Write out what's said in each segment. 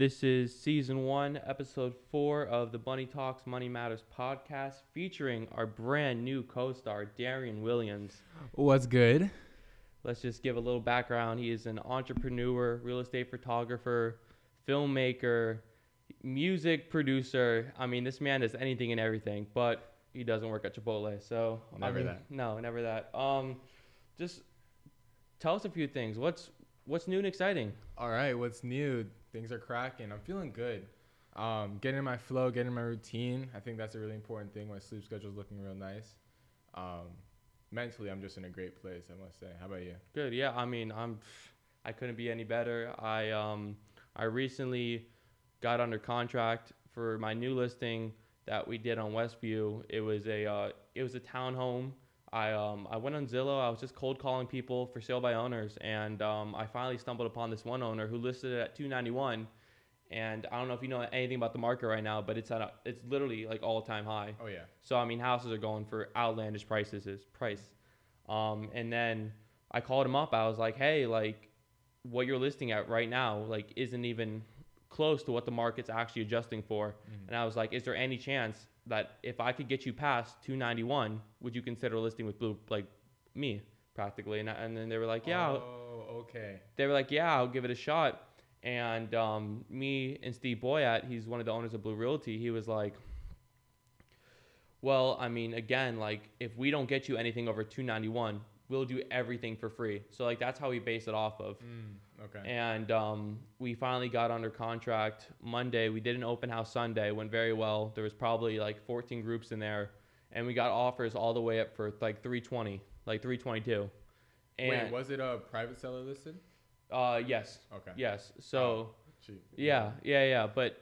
This is season one, episode four of the Bunny Talks Money Matters podcast, featuring our brand new co star, Darian Williams. What's good? Let's just give a little background. He is an entrepreneur, real estate photographer, filmmaker, music producer. I mean, this man does anything and everything, but he doesn't work at Chipotle. So I Never mean, that. No, never that. Um, just tell us a few things. What's what's new and exciting? All right, what's new? Things are cracking. I'm feeling good. Um, getting in my flow, getting in my routine. I think that's a really important thing. My sleep schedule's looking real nice. Um, mentally, I'm just in a great place. I must say. How about you? Good. Yeah. I mean, I'm. I couldn't be any better. I um. I recently got under contract for my new listing that we did on Westview. It was a. Uh, it was a townhome. I um. I went on Zillow. I was just cold calling people for sale by owners, and um. I finally stumbled upon this one owner who listed it at 291. And I don't know if you know anything about the market right now, but it's at a, it's literally like all time high. Oh yeah. So I mean, houses are going for outlandish prices. Is price, um, and then I called him up. I was like, hey, like, what you're listing at right now, like, isn't even close to what the market's actually adjusting for. Mhm. And I was like, is there any chance that if I could get you past 291, would you consider listing with Blue, like, me, practically? And, I- and then they were like, yeah. Oh, okay. they were like, yeah, I'll give it a shot. And um, me and Steve Boyat, he's one of the owners of Blue Realty, he was like, well, I mean, again, like if we don't get you anything over 291, we'll do everything for free. So like that's how we base it off of. Mm, okay. And um, we finally got under contract Monday. We did an open house Sunday, went very well. There was probably like 14 groups in there, and we got offers all the way up for like 320, like 322. And Wait, was it a private seller listed? uh, yes, Okay. yes. So. Cheap. Yeah, yeah, yeah. But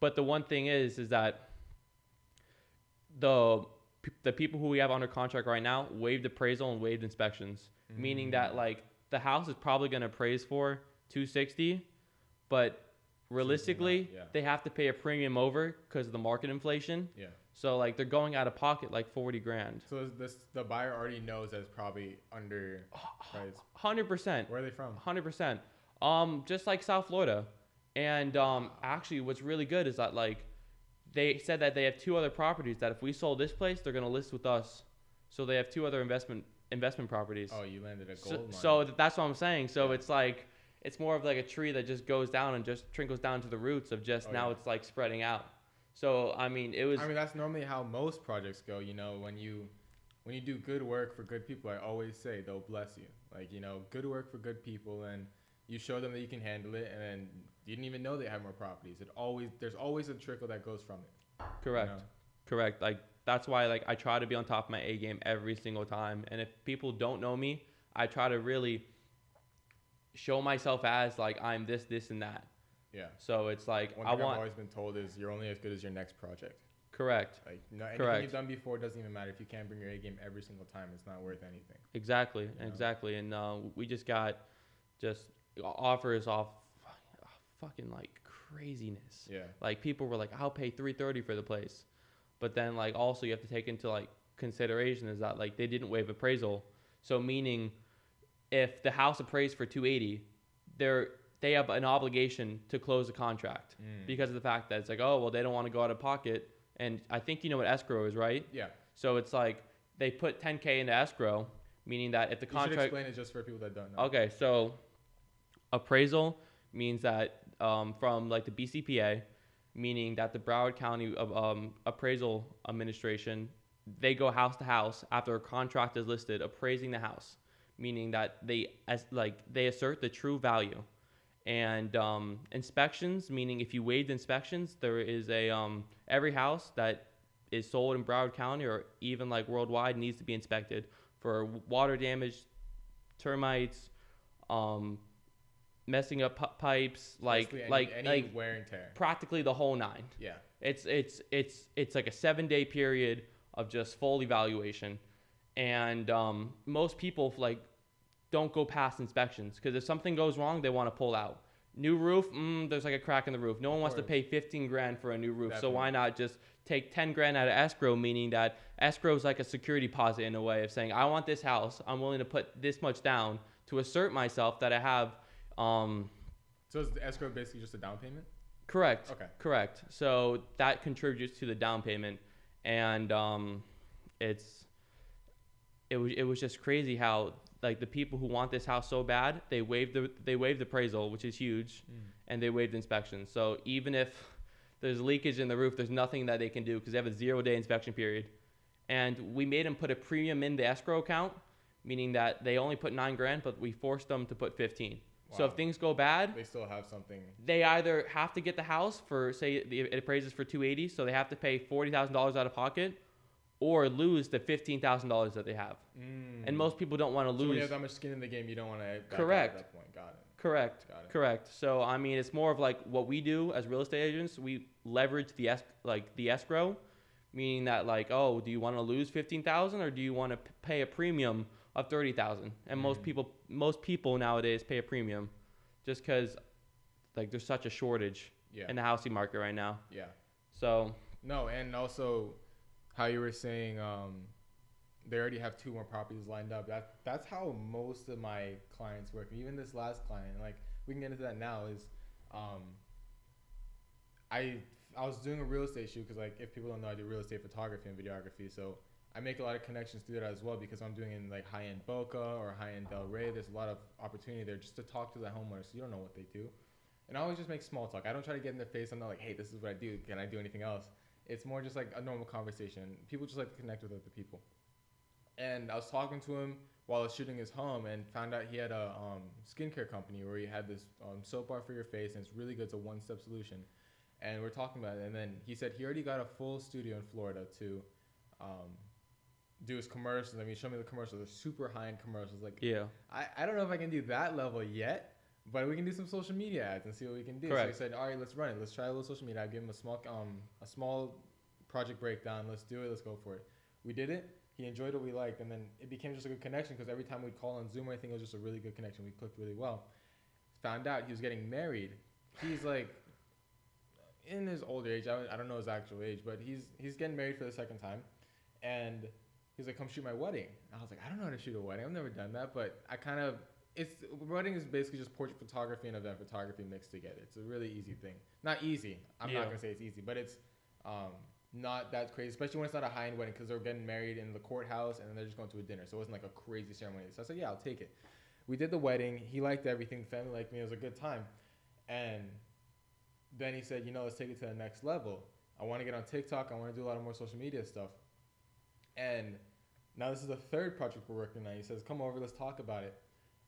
but the one thing is, is that the the people who we have under contract right now waived appraisal and waived inspections, meaning that Mm. like the house is probably going to appraise for 260, but realistically yeah. they have to pay a premium over because of the market inflation. Yeah. So like they're going out of pocket like 40 grand. So is this the buyer already knows that it's probably under price. Hundred percent. Where are they from? Hundred percent. Um, just like South Florida, and um, actually, what's really good is that like they said that they have two other properties that if we sold this place, they're gonna list with us. So they have two other investment investment properties. Oh, you landed a so, gold mine. so that's what I'm saying. So Yeah. it's like it's more of like a tree that just goes down and just trickles down to the roots of just Oh, now yeah. it's like spreading out. So I mean, it was I mean, that's normally how most projects go. You know, when you when you do good work for good people, I always say they'll bless you. Like you know, good work for good people, and you show them that you can handle it, and then you didn't even know they have more properties. It always there's always a trickle that goes from it. you correct. know? Correct. Like that's why like I try to be on top of my A game every single time. And if people don't know me, I try to really show myself as like I'm this, this, and that. Yeah. So it's like One I thing I've always been told is you're only as good as your next project. correct. Like no, anything Correct. you've done before doesn't even matter if you can't bring your A game every single time. It's not worth anything. Exactly. Yeah. Exactly. And uh, we just got just offers off fucking like craziness. Yeah. Like people were like, I'll pay three thirty for the place, but then like also you have to take into like consideration is that like they didn't waive appraisal, so meaning if the house appraised for two eighty, they're they have an obligation to close the contract Mm. because of the fact that it's like oh well they don't want to go out of pocket, and I think you know what escrow is right. Yeah. So it's like they put ten k into escrow, meaning that if the You should contract explain it just for people that don't know. Okay, so appraisal means that um, from like the BCPA, meaning that the Broward County of, um, Appraisal Administration, they go house to house after a contract is listed, appraising the house, meaning that they as like they assert the true value. And um, inspections, meaning if you waived inspections, there is a um, every house that is sold in Broward County or even like worldwide needs to be inspected for water damage, termites, um, messing up pi- pipes, like Basically any- like any like wear and tear. practically the whole nine. Yeah. It's it's it's it's like a seven day period of just full evaluation, and um, most people like don't go past inspections because if something goes wrong, they want to pull out. New roof, mm, there's like a crack in the roof. No one wants to pay 15 grand for a new roof, so why not just take 10 grand out of escrow? Meaning that escrow is like a security deposit in a way of saying, I want this house, I'm willing to put this much down to assert myself that I have. Um, So is the escrow basically just a down payment? Correct. Okay. Correct. So that contributes to the down payment, and um, it's it was it was just crazy how like the people who want this house so bad they waived the they waived appraisal, which is huge, and they waived inspection. So even if there's leakage in the roof, there's nothing that they can do because they have a zero day inspection period, and we made them put a premium in the escrow account, meaning that they only put nine grand, but we forced them to put fifteen. So if things go bad, They still have something. they either have to get the house for say the, it appraises for 280 so they have to pay $40000 out of pocket or lose the $15000 that they have and most people don't want to Mm. So when you lose have that much skin in the game, you don't want to. Correct. At that point, got it. correct Got it. correct so i mean it's more of like what we do as real estate agents we leverage the es- like the escrow meaning that like oh do you want to lose 15000 or do you want to p- pay a premium of 30000 and most Mhm. people most people nowadays pay a premium just because like there's such a shortage Yeah. in the housing market right now yeah. So No, and also how you were saying um, they already have two more properties lined up. That that's how most of my clients work. Even this last client, like we can get into that now, is um, I I was doing a real estate shoot because like if people don't know, I do real estate photography and videography, so I make a lot of connections through that as well because I'm doing in like high end Boca or high end Delray. There's a lot of opportunity there just to talk to the homeowners. So you don't know what they do. And I always just make small talk. I don't try to get in their face. I'm not like, hey, this is what I do. Can I do anything else? It's more just like a normal conversation. People just like to connect with other people. And I was talking to him while I was shooting his home and found out he had a um, skincare company where he had this um, soap bar for your face and it's really good. It's a one step solution. And we're talking about it. And then he said he already got a full studio in Florida to um, do his commercials. I mean, show me the commercials. They're super high end commercials. Like, yeah, I, I don't know if I can do that level yet, but we can do some social media ads and see what we can do. Correct. So I said, all right, let's run it. Let's try a little social media. I give him a small um a small project breakdown. Let's do it. Let's go for it. We did it. He enjoyed what we liked, and then it became just a good connection because every time we'd call on Zoom or anything, it was just a really good connection. We clicked really well. Found out he was getting married. He's like in his older age. I, I don't know his actual age, but he's he's getting married for the second time, and he's like, "Come shoot my wedding." I was like, "I don't know how to shoot a wedding. I've never done that, but I kind of." It's wedding is basically just portrait photography and event photography mixed together. It's a really easy thing. Not easy. I'm Yeah. not gonna say it's easy, but it's um, not that crazy, especially when it's not a high end wedding because they're getting married in the courthouse and then they're just going to a dinner. So it wasn't like a crazy ceremony. So I said, "Yeah, I'll take it." We did the wedding. He liked everything. The family liked me. It was a good time, and then he said, "You know, let's take it to the next level. I want to get on TikTok. I want to do a lot of more social media stuff." And now this is the third project we're working on. He says, "Come over, let's talk about it."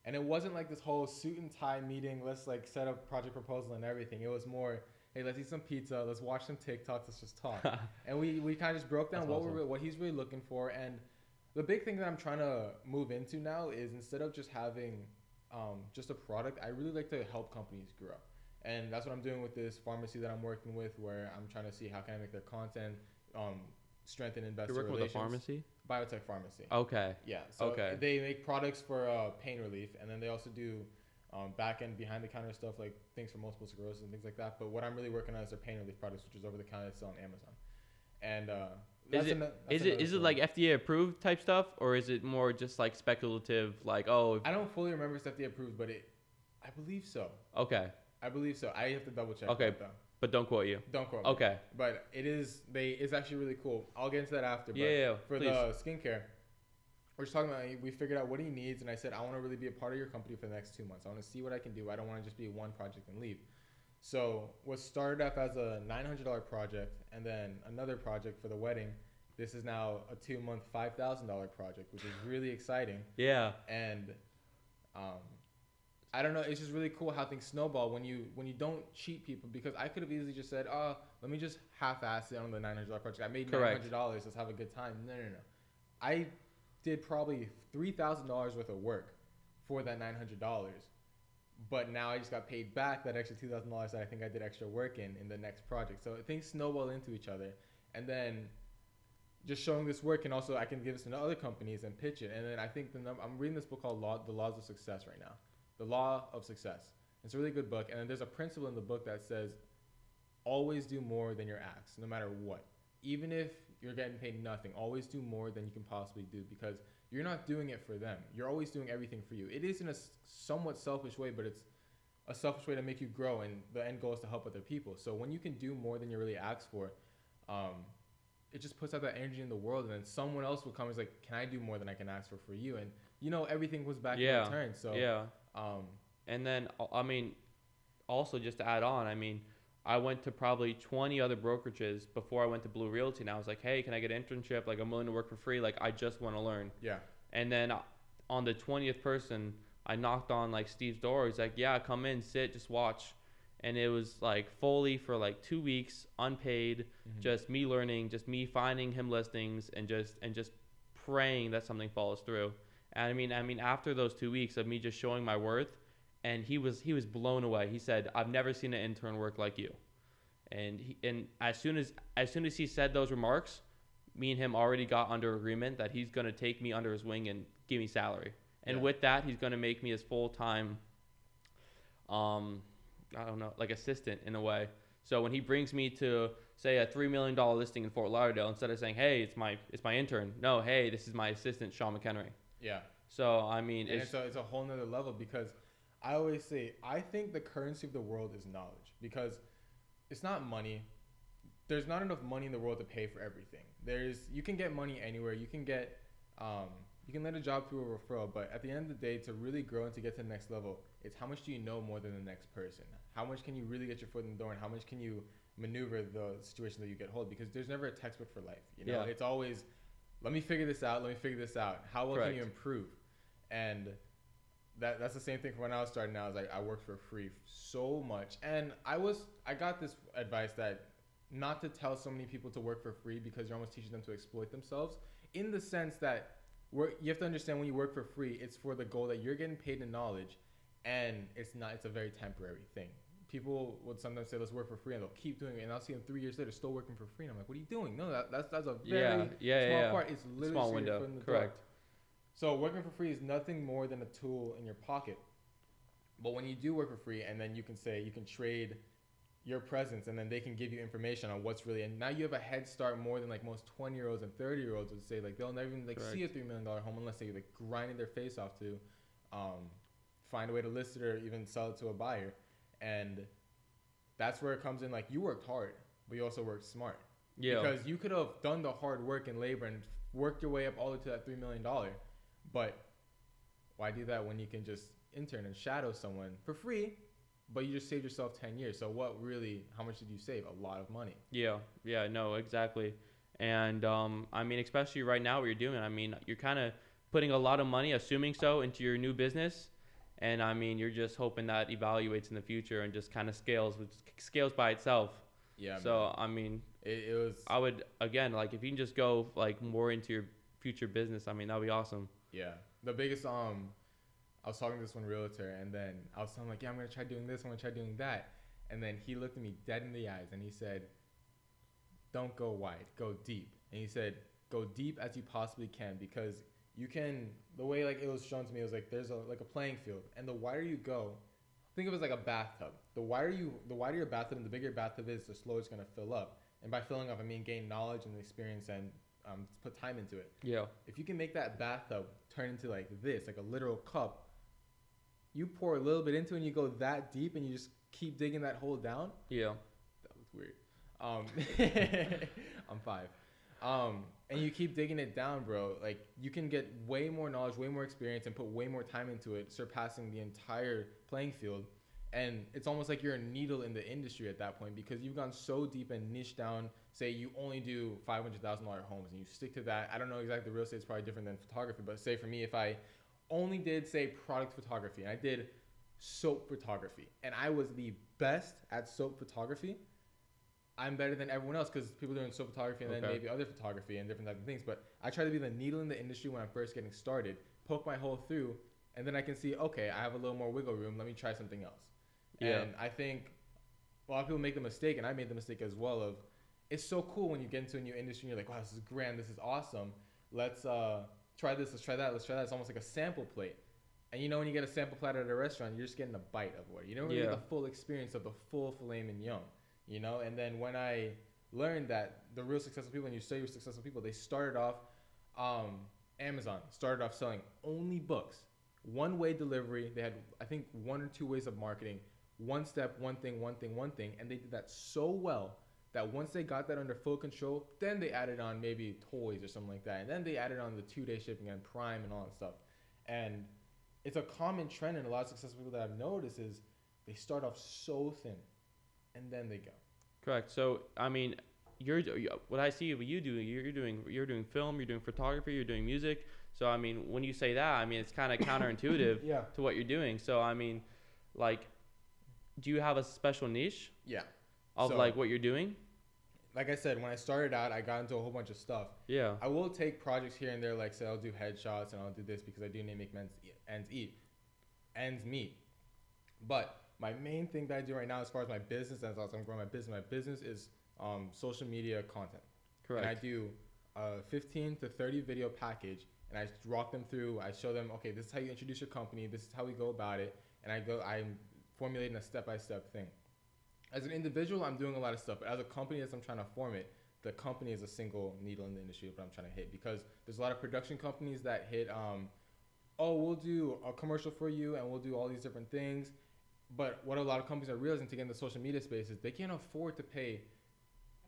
And it wasn't like this whole suit and tie meeting. Let's like set up project proposal and everything. It was more, "Hey, let's eat some pizza. Let's watch some TikToks. Let's just talk." and we, we kind of just broke down That's what awesome. we're what he's really looking for. And the big thing that I'm trying to move into now is instead of just having um, just a product, I really like to help companies grow. And that's what I'm doing with this pharmacy that I'm working with, where I'm trying to see how can I make their content, um, strengthen investor you're working with a relations. pharmacy. Biotech pharmacy. Okay. Yeah. So Okay. they make products for uh, pain relief, and then they also do um, back end, behind the counter stuff like things for multiple sclerosis and things like that. But what I'm really working on is their pain relief products, which is over the counter. It's on Amazon. And uh, Is it ano- is it is it like FDA approved type stuff or is it more just like speculative? Like oh I don't fully remember if it's FDA approved, but it, I believe so. okay, I believe so. I have to double check. Okay. that, though. But don't quote you. Don't quote me. Okay. But it is they. It's actually really cool. I'll get into that after. But Yeah, yeah, yeah, for please. the skincare, we're just talking about. We figured out what he needs, and I said I want to really be a part of your company for the next two months. I want to see what I can do. I don't want to just be one project and leave. So what started off as a nine hundred dollar project, and then another project for the wedding. This is now a two month, five thousand dollar project, which is really exciting. Yeah. And um, I don't know. It's just really cool how things snowball when you when you don't cheat people. Because I could have easily just said, "Oh, let me just half-ass it on the nine hundred dollar project. I made nine hundred dollars. Let's have a good time." No, no, no. I did probably three thousand dollars worth of work for that nine hundred dollars. But now I just got paid back that extra two thousand dollars that I think I did extra work in in the next project. So things snowball into each other, and then just showing this work and also I can give this to other companies and pitch it. And then I think the number, I'm reading this book called Law, The Laws of Success right now. The Law of Success. It's a really good book. And then there's a principle in the book that says always do more than your ask, no matter what. Even if you're getting paid nothing, always do more than you can possibly do because you're not doing it for them. You're always doing everything for you. It is in a somewhat selfish way, but it's a selfish way to make you grow, and the end goal is to help other people. So when you can do more than you really ask for, um, it just puts out that energy in the world, and then someone else will come and is like, "Can I do more than I can ask for for you?" And you know everything was back Yeah. in return. So yeah. Um, And then I mean, also just to add on, I mean, I went to probably 20 other brokerages before I went to Blue Realty, and I was like, hey, can I get an internship? Like I'm willing to work for free. Like I just want to learn. yeah, And then uh, on the 20th person, I knocked on like Steve's door. He's like, yeah, come in, sit, just watch. And it was like fully for like two weeks, unpaid, Mhm. just me learning, just me finding him listings, and just and just praying that something follows through. And I mean, I mean, after those two weeks of me just showing my worth, and he was he was blown away. He said, "I've never seen an intern work like you." And he, and as soon as as soon as he said those remarks, me and him already got under agreement that he's gonna take me under his wing and give me salary. And Yeah. with that, he's gonna make me his full time. Um, I don't know, like assistant in a way. So when he brings me to say a three million dollar listing in Fort Lauderdale, instead of saying, "Hey, it's my it's my intern," no, "Hey, this is my assistant, Sean McHenry." Yeah. So I mean, and it's, it's a, it's a whole nother level because I always say I think the currency of the world is knowledge because it's not money. There's not enough money in the world to pay for everything. There's you can get money anywhere. You can get um, you can let a job through a referral, but at the end of the day, to really grow and to get to the next level, it's how much do you know more than the next person? How much can you really get your foot in the door, and how much can you maneuver the situation that you get hold? Because there's never a textbook for life. You know, Yeah. it's always let me figure this out. Let me figure this out. How well Correct. can you improve? And that that's the same thing for when I was starting out. I was like, I worked for free so much, and I was I got this advice that not to tell so many people to work for free because you're almost teaching them to exploit themselves. In the sense that you have to understand when you work for free, it's for the goal that you're getting paid in knowledge, and it's not. It's a very temporary thing. People would sometimes say, "Let's work for free," and they'll keep doing it, and I'll see them three years later still working for free. And I'm like, "What are you doing? No, that, that's that's a very yeah, yeah, small yeah, part. It's literally small window, in door. correct? So working for free is nothing more than a tool in your pocket. But when you do work for free, and then you can say you can trade your presence, and then they can give you information on what's really, and now you have a head start more than like most twenty year olds and thirty year olds would say. Like they'll never even like see a three million dollar home unless they like grinding their face off to um, find a way to list it or even sell it to a buyer, and that's where it comes in. Like you worked hard, but you also worked smart. Yeah, Because you could have done the hard work and labor and worked your way up all the way to that three million dollar, but why do that when you can just intern and shadow someone for free, but you just saved yourself ten years? So what really? How much did you save? A lot of money. yeah, yeah, no, exactly. And um, I mean, especially right now, what you're doing, I mean, you're kind of putting a lot of money, assuming so, into your new business. And I mean, you're just hoping that evaluates in the future and just kind of scales, which scales by itself. Yeah. so I mean, it, it was. I would again like if you can just go like more into your future business. I mean, that'd be awesome. Yeah. The biggest um I was talking to this one realtor and then I was telling him like, yeah, I'm gonna try doing this, I'm gonna try doing that. And then he looked at me dead in the eyes and he said, Don't go wide, go deep. And he said, Go deep as you possibly can because you can the way like it was shown to me it was like there's a like a playing field and the wider you go think of it as like a bathtub the wider you the wider your bathtub and the bigger your bathtub is the slower it's going to fill up and by filling up i mean gain knowledge and experience and um, put time into it Yeah, if you can make that bathtub turn into like this, like a literal cup, you pour a little bit into it and you go that deep and you just keep digging that hole down. yeah, That was weird. Um, I'm five. Um, and you keep digging it down, bro. Like you can get way more knowledge, way more experience, and put way more time into it, surpassing the entire playing field. And it's almost like you're a needle in the industry at that point because you've gone so deep and niche down. Say you only do five hundred thousand dollar homes and you stick to that. I don't know exactly. Real estate is probably different than photography, but say for me, if I only did say product photography and I did soap photography and I was the best at soap photography, I'm better than everyone else because people doing soap photography and then maybe other photography and different types of things. But I try to be the needle in the industry when I'm first getting started, poke my hole through, and then I can see, okay, I have a little more wiggle room. Let me try something else. Yeah. And I think a lot of people make the mistake, and I made the mistake as well. Of it's so cool when you get into a new industry and you're like, wow, this is grand, this is awesome. Let's uh, try this, let's try that, let's try that. It's almost like a sample plate. And you know, when you get a sample plate at a restaurant, you're just getting a bite of what you don't really Yeah. get the full experience of the full filet mignon. You know, and then when I learned that the real successful people, and you study successful people, they started off. Um, Amazon started off selling only books, one way delivery. They had, I think, one or two ways of marketing, one step, one thing, one thing, one thing, and they did that so well that once they got that under full control, then they added on maybe toys or something like that, and then they added on the two day shipping and Prime and all that stuff, and it's a common trend in a lot of successful people that I've noticed is they start off so thin, and then they go. Correct. So I mean, you're what I see what you do. You're doing you're doing film. You're doing photography. You're doing music. So I mean, when you say that, I mean it's kind of counterintuitive Yeah. to what you're doing. So I mean, like, do you have a special niche Yeah. of So- like what you're doing? Like I said, when I started out, I got into a whole bunch of stuff. Yeah. I will take projects here and there, like say I'll do headshots and I'll do this because I do need to make ends, ends eat, ends meet. But my main thing that I do right now, as far as my business as I'm growing my business, my business is um, social media content. Correct. And I do a 15 to 30 video package, and I walk them through. I show them, okay, this is how you introduce your company. This is how we go about it, and I go. I'm formulating a step-by-step thing. As an individual, I'm doing a lot of stuff, but as a company, as I'm trying to form it, the company is a single needle in the industry of what I'm trying to hit because there's a lot of production companies that hit. Um, oh, we'll do a commercial for you, and we'll do all these different things. But what a lot of companies are realizing to get in the social media space is they can't afford to pay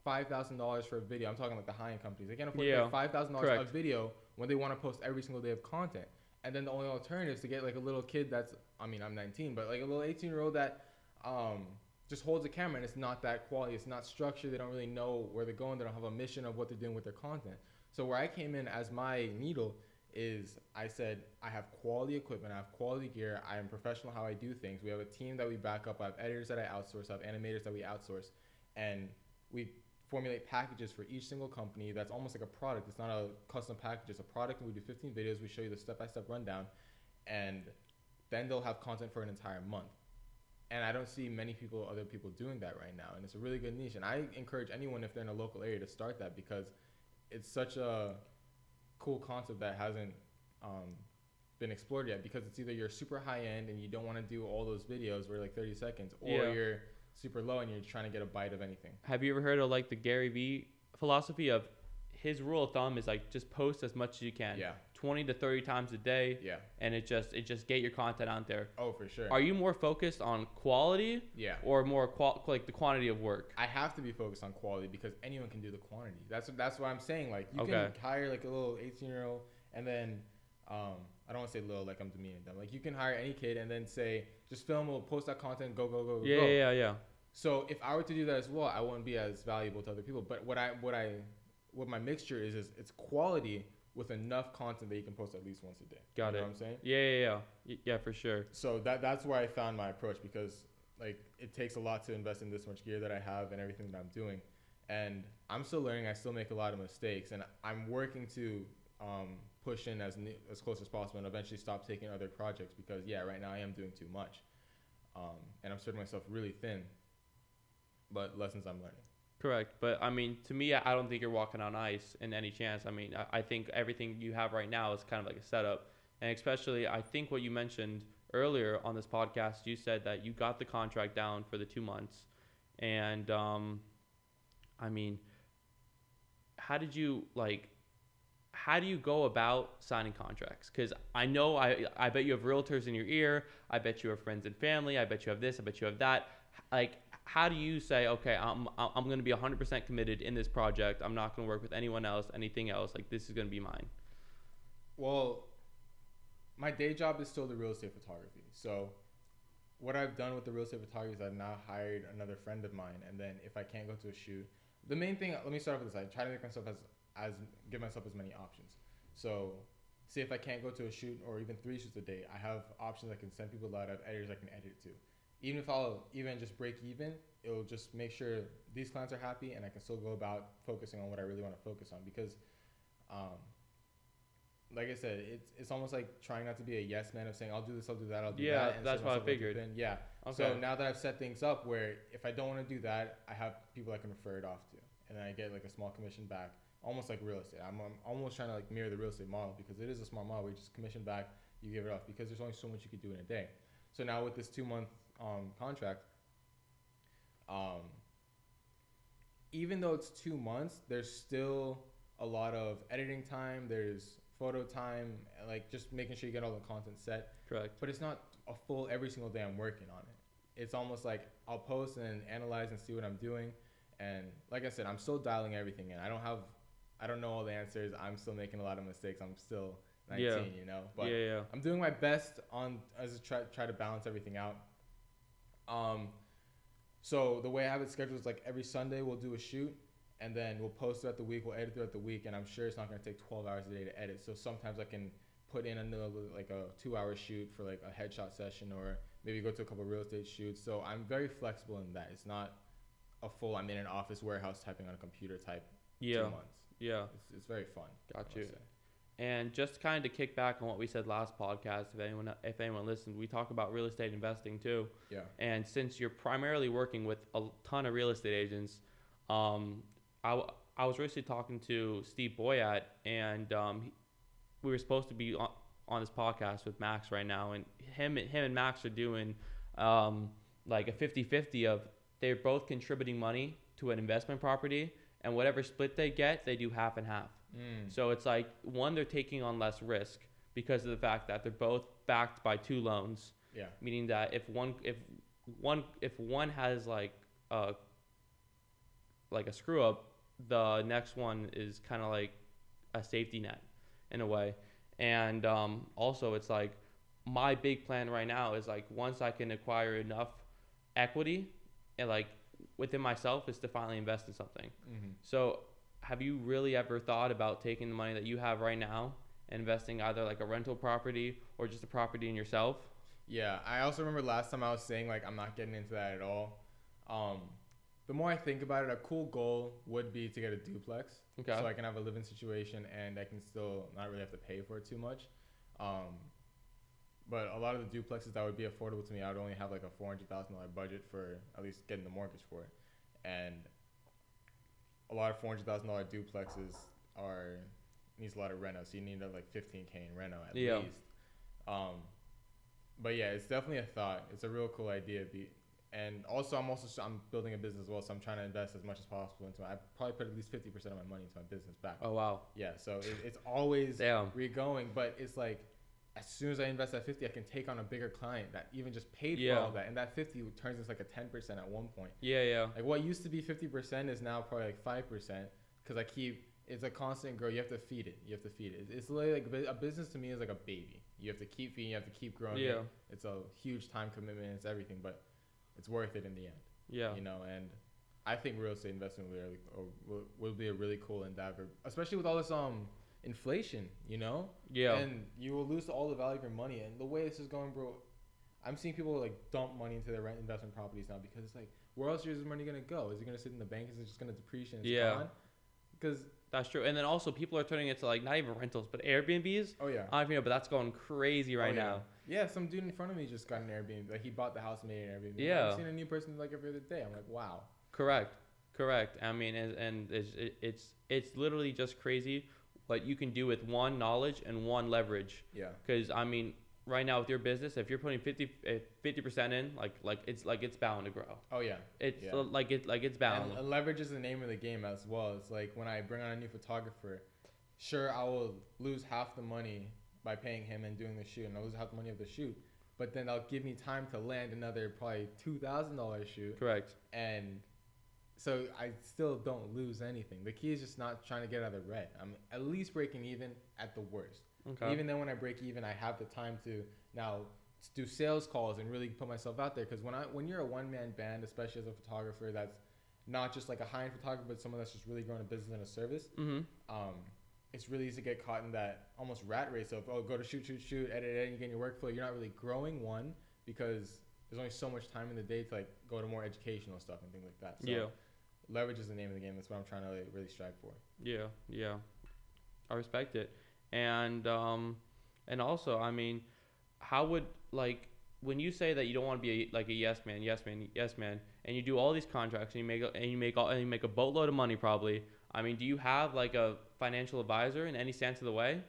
five thousand dollars for a video. I'm talking like the high end companies. They can't afford to pay five thousand dollars for a video when they want to post every single day of content. And then the only alternative is to get like a little kid that's I mean I'm 19, but like a little 18 year old that um, just holds a camera and it's not that quality. It's not structured. They don't really know where they're going. They don't have a mission of what they're doing with their content. So where I came in as my needle is I said I have quality equipment, I have quality gear, I am professional how I do things. We have a team that we back up. I have editors that I outsource, I have animators that we outsource, and we formulate packages for each single company. That's almost like a product. It's not a custom package. It's a product, and we do 15 videos. We show you the step-by-step rundown, and then they'll have content for an entire month. And I don't see many people, other people doing that right now. And it's a really good niche. And I encourage anyone if they're in a local area to start that because it's such a cool concept that hasn't um, been explored yet. Because it's either you're super high end and you don't want to do all those videos where like 30 seconds, or Yeah. you're super low and you're trying to get a bite of anything. Have you ever heard of like the Gary Vee philosophy of his rule of thumb is like just post as much as you can. Yeah, 20 to 30 times a day yeah. and it just it just get your content out there. Oh, for sure. Are you more focused on quality yeah. or more qual- like the quantity of work? I have to be focused on quality because anyone can do the quantity. That's that's what I'm saying. Like you Okay. can hire like a little 18 year old and then um, I don't want to say little like I'm demeaning them. Like you can hire any kid and then say just film, we'll post that content, go go go go. Yeah, go. yeah, yeah, yeah. So if I were to do that as well, I wouldn't be as valuable to other people. But what I what I what my mixture is is it's quality with enough content that you can post at least once a day. Got you it. Know what I'm saying? Yeah, yeah, yeah. Yeah, for sure. so that that's where I found my approach because like it takes a lot to invest in this much gear that I have and everything that I'm doing, and I'm still learning. I still make a lot of mistakes, and I'm working to um, push in as ne- as close as possible and eventually stop taking other projects because yeah, right now I am doing too much, um, and I'm spreading myself really thin. But lessons I'm learning. Correct. But I mean, to me, I don't think you're walking on ice in any chance. I mean, I, I think everything you have right now is kind of like a setup. And especially, I think what you mentioned earlier on this podcast, you said that you got the contract down for the two months. And um, I mean, how did you like? How do you go about signing contracts? Because I know I I bet you have realtors in your ear. I bet you have friends and family. I bet you have this. I bet you have that. Like, how do you say, okay, I'm I'm going to be 100% committed in this project. I'm not going to work with anyone else, anything else. Like, this is going to be mine. Well, my day job is still the real estate photography. So, what I've done with the real estate photography is I've now hired another friend of mine, and then if I can't go to a shoot, the main thing. Let me start off with this. I try to make myself as as give myself as many options. So, say if I can't go to a shoot or even three shoots a day, I have options I can send people out. I have editors I can edit it to. Even if I'll even just break even, it'll just make sure these clients are happy, and I can still go about focusing on what I really want to focus on because. Um, like I said, it's it's almost like trying not to be a yes man of saying I'll do this, I'll do that, I'll do Yeah, that. and that's what I myself up to figured. Yeah. Okay. So now that I've set things up where if I don't want to do that, I have people I can refer it off to, and then I get like a small commission back, almost like real estate. I'm, I'm almost trying to like mirror the real estate model because it is a small model. where you just commission back, you give it off because there's only so much you could do in a day. So now with this two month um, contract, um, even though it's two months, there's still a lot of editing time. There's photo time, like just making sure you get all the content set. Correct. But it's not a full every single day I'm working on it. it's almost like I'll post and analyze and see what I'm doing. And like I said, I'm still dialing everything in. I don't have, I don't know all the answers. I'm still making a lot of mistakes. I'm still 19, Yeah. you know. But yeah, yeah. I'm doing my best on as a try try to balance everything out. Um, so the way I have it scheduled is like every Sunday we'll do a shoot, and then we'll post throughout the week. We'll edit throughout the week, and I'm sure it's not gonna take 12 hours a day to edit. So sometimes I can put in another like a two-hour shoot for like a headshot session, or maybe go to a couple real estate shoots. So I'm very flexible in that. It's not a full I'm in an office warehouse typing on a computer type Yeah, two months. yeah. It's, it's very fun. Got you. And just kind of to kick back on what we said last podcast, if anyone if anyone listened, we talk about real estate investing too. Yeah. And since you're primarily working with a ton of real estate agents, um, I, w- I was recently talking to Steve Boyat, and um, he- we were supposed to be on, on this podcast with Max right now, and him him and Max are doing um, like a 50-50 of they're both contributing money to an investment property, and whatever split they get, they do half and half. Mm. So it's like one, they're taking on less risk because of the fact that they're both backed by two loans, Yeah. meaning that if one if one if one has like a like a screw up, the next one is kind of like a safety net in a way. And um, also, it's like my big plan right now is like once I can acquire enough equity and like within myself is to finally invest in something. Mm-hmm. So, have you really ever thought about taking the money that you have right now and investing either like a rental property or just a property in yourself? Yeah, I also remember last time I was saying like I'm not getting into that at all. Um, the more I think about it, a cool goal would be to get a duplex, Okay. so I can have a living situation and I can still not really have to pay for it too much. Um, but a lot of the duplexes that would be affordable to me, I would only have like a four hundred thousand dollar budget for at least getting the mortgage for it, and a lot of four hundred thousand dollar duplexes are needs a lot of reno, so you need like fifteen k in reno at Yeah. least. Um, but yeah, it's definitely a thought. It's a real cool idea. Be, and also, I'm also I'm building a business as well, so I'm trying to invest as much as possible into. I probably put at least fifty percent of my money into my business back. Oh wow. Yeah, so it, it's always Damn. re-going, but it's like as soon as I invest that fifty, I can take on a bigger client that even just paid Yeah. for all that, and that fifty turns into like a ten percent at one point. Yeah, yeah. Like what used to be fifty percent is now probably like five percent because I keep. It's a constant growth. You have to feed it. You have to feed it. It's, like a business to me is like a baby. You have to keep feeding. You have to keep growing. it. Yeah. It's a huge time commitment. It's everything, but it's worth it in the end. Yeah. You know, and I think real estate investment will, be really, will, will be a really cool endeavor, especially with all this um inflation. You know. Yeah. And you will lose all the value of your money. And the way this is going, bro, I'm seeing people like dump money into their rent investment properties now because it's like, where else is this money gonna go? Is it gonna sit in the bank? Is it just gonna depreciate? And it's Yeah. Because That's true. And then also people are turning it to like not even rentals, but Airbnbs. oh yeah. I don't know know, but that's going crazy right Oh, yeah. now. Yeah, some dude in front of me just got an Airbnb. Like he bought the house and made an Airbnb. Yeah. I've seen a new person like every other day. I'm like, wow. Correct. Correct. I mean, and, and it's, it's it's literally just crazy what you can do with one knowledge and one leverage. Yeah. Because I mean, right now with your business, if you're putting eh, 50 percent in, like like it's like it's bound to grow. Oh yeah. It's Yeah. Uh, like it like it's bound. And, leverage is the name of the game as well. It's like when I bring on a new photographer, sure I will lose half the money by paying him and doing the shoot, and I'll lose half the money of the shoot. But then they'll give me time to land another probably two thousand dollar shoot, Correct. and so I still don't lose anything. The key is just not trying to get out of the red. I'm at least breaking even at the worst. Okay. Even then, when I break even, I have the time to now do sales calls and really put myself out there. Because when I when you're a one man band, especially as a photographer, that's not just like a high end photographer, but someone that's just really growing a business and a service. mm-hmm. Um, it's really easy to get caught in that almost rat race of oh, go to shoot, shoot, shoot, edit, edit, you get in your workflow. You're not really growing one because there's only so much time in the day to like go to more educational stuff and things like that. So Yeah. Leverage is the name of the game. That's what I'm trying to like, really strive for. Yeah, yeah. I respect it. And um and also, I mean, how would like when you say that you don't want to be a, like a yes man, yes man, yes man, and you do all these contracts and you make a, and you make all, and you make a boatload of money probably. I mean, do you have like a financial advisor in any sense of the way?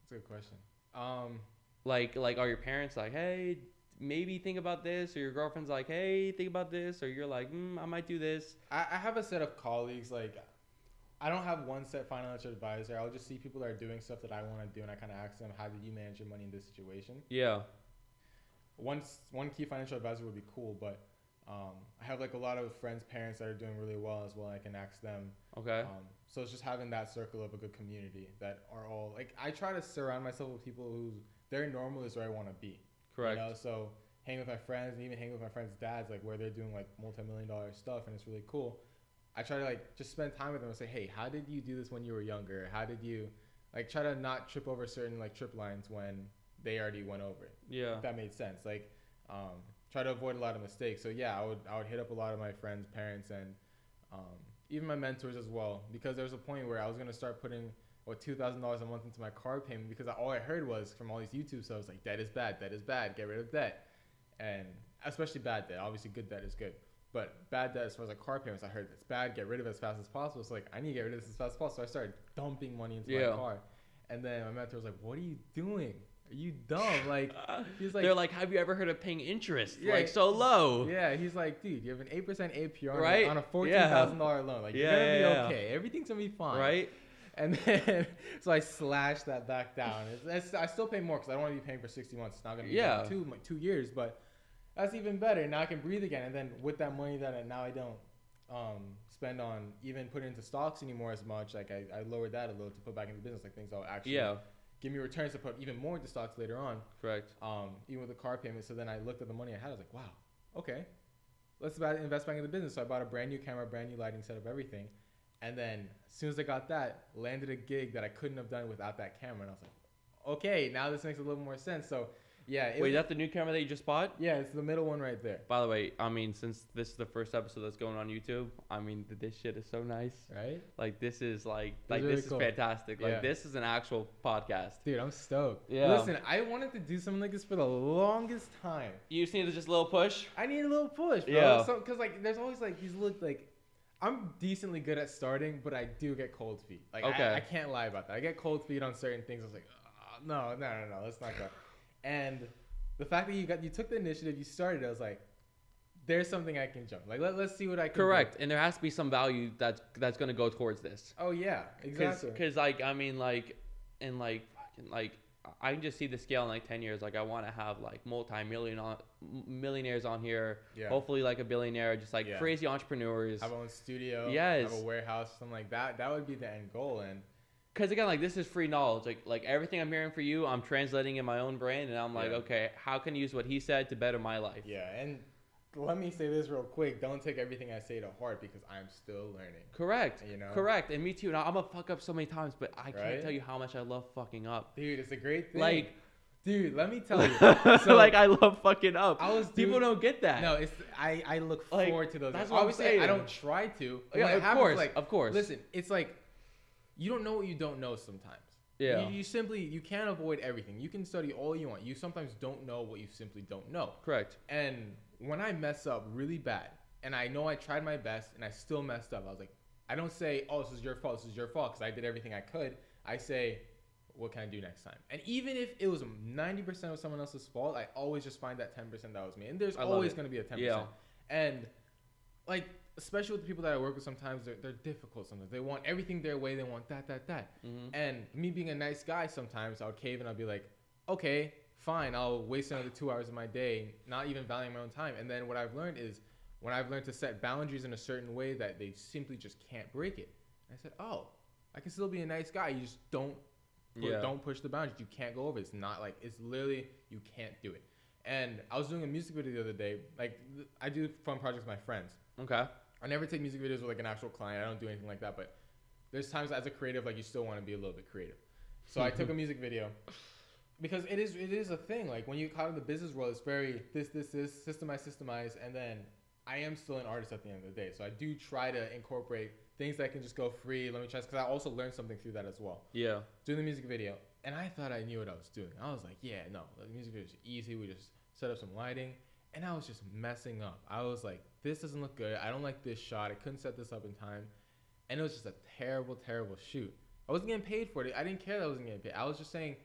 That's a good question. Um, Like like are your parents like, "Hey, maybe think about this," or your girlfriend's like, "Hey, think about this," or you're like, mm, "I might do this." I, I have a set of colleagues like I don't have one set financial advisor. I'll just see people that are doing stuff that I want to do, and I kind of ask them, "How did you manage your money in this situation?" Yeah. one s- one key financial advisor would be cool, but um, I have like a lot of friends, parents that are doing really well as well. I can ask them. Okay. Um, so it's just having that circle of a good community that are all like I try to surround myself with people who their normal is where I want to be. Correct. You know, so hang with my friends and even hang with my friends' dads, like where they're doing like multi-million dollar stuff and it's really cool. I try to like just spend time with them and say, hey, how did you do this when you were younger? How did you like try to not trip over certain like trip lines when they already went over it? Yeah. If that made sense. Like, um, try to avoid a lot of mistakes. So yeah, I would I would hit up a lot of my friends, parents, and um, even my mentors as well. Because there was a point where I was gonna start putting what two thousand dollars a month into my car payment because all I heard was from all these YouTube stuff like debt is bad, debt is bad, get rid of debt, and especially bad debt. Obviously, good debt is good. But bad debt, as far as like car payments, I heard it's bad. Get rid of it as fast as possible. So like, I need to get rid of this as fast as possible. So I started dumping money into Yeah. my car, and then my mentor was like, "What are you doing? Are you dumb?" Like, he's like, They're like, have you ever heard of paying interest? Yeah, like so low. yeah, he's like, dude, you have an eight percent APR on a- Right? on a fourteen Yeah. thousand dollar loan. Like, Yeah, you're gonna yeah, be okay. Everything's gonna be fine. Right. And then, so I slashed that back down. It's, it's, I still pay more because I don't want to be paying for sixty months. It's not gonna be Yeah. two like, two years, but that's even better. Now I can breathe again. And then with that money that I, now I don't um, spend on even put into stocks anymore as much. Like I, I lowered that a little to put back into business, like things that'll actually Yeah. give me returns to put even more into stocks later on Correct. um, even with the car payment. So then I looked at the money I had. I was like, wow, okay, let's invest back in the business. So I bought a brand new camera, brand new lighting setup, everything. And then as soon as I got that, landed a gig that I couldn't have done without that camera. And I was like, okay, now this makes a little more sense. So yeah, it, Wait, is that the new camera that you just bought? yeah, it's the middle one right there, By the way, I mean, since this is the first episode that's going on YouTube, I mean, this shit is so nice. right? Like, this is like, It's like really this cool. is fantastic. Like, Yeah. this is an actual podcast. Dude, I'm stoked. Yeah. Listen, I wanted to do something like this for the longest time. You just need just a little push. I need a little push, bro. Yeah. So, cause like, there's always like these look like, I'm decently good at starting, but I do get cold feet. Like, Okay. I, I can't lie about that. I get cold feet on certain things. I was like, "Ah, no, no, no, no, let's not go. And the fact that you got, you took the initiative, you started. I was like, there's something I can jump. Like, let, let's see what I can. do. Correct. And there has to be some value that's that's gonna go towards this. Oh yeah, exactly. Because, like, I mean, like, and like, fucking, like, I can just see the scale in like ten years. Like, I want to have like multi-million on, millionaires on here. Yeah. Hopefully, like a billionaire, just like Yeah. crazy entrepreneurs. have own studio. Yes. Have a warehouse, something like that. That would be the end goal. And Because again, like this is free knowledge. Like like everything I'm hearing for you, I'm translating in my own brain, and I'm like, Yeah. okay, how can I use what he said to better my life? yeah, and let me say this real quick. Don't take everything I say to heart because I'm still learning. Correct. You know? Correct. And me too. Now I'm gonna fuck up so many times, but I can't Right? tell you how much I love fucking up. Dude, it's a great thing. Like, dude, let me tell you. So, like I love fucking up. I was People doing- don't get that. No, it's I, I look Like, forward to those. that's what I'm Obviously, I don't try to. yeah, of happens, course, Like, of course. listen, it's like you don't know what you don't know sometimes. Yeah. You, you simply you can't avoid everything. You can study all you want. You sometimes don't know what you simply don't know. Correct. And when I mess up really bad, and I know I tried my best and I still messed up, I was like, I don't say, oh, this is your fault, this is your fault, because I did everything I could. I say, what can I do next time? And even if it was 90% of someone else's fault, I always just find that 10% that was me. And there's I always going to be a 10%. Yeah. And like, especially with the people that I work with, sometimes they're, they're difficult. Sometimes they want everything their way. They want that, that, that. Mhm. And me being a nice guy, sometimes I'll cave and I'll be like, okay, fine, I'll waste another two hours of my day, not even valuing my own time. And then what I've learned is when I've learned to set boundaries in a certain way that they simply just can't break it. I said, oh, I can still be a nice guy. You just don't Yeah. don't push the boundaries. You can't go over. It's not like it's literally you can't do it. And I was doing a music video the other day. Like I do fun projects with my friends. Okay. I never take music videos with like an actual client. I don't do anything like that. But there's times as a creative, like you still want to be a little bit creative. So I took a music video because it is it is a thing. Like when you caught in the business world, it's very this this this systemize systemize, and then I am still an artist at the end of the day. So I do try to incorporate things that can just go free. Let me try because I also learned something through that as well. Yeah. Doing the music video, and I thought I knew what I was doing. I was like, yeah, no, the music video is easy. We just set up some lighting, and I was just messing up. I was like, this doesn't look good. I don't like this shot. I couldn't set this up in time, and it was just a terrible, terrible shoot. I wasn't getting paid for it. I didn't care that I wasn't getting paid. I was just saying,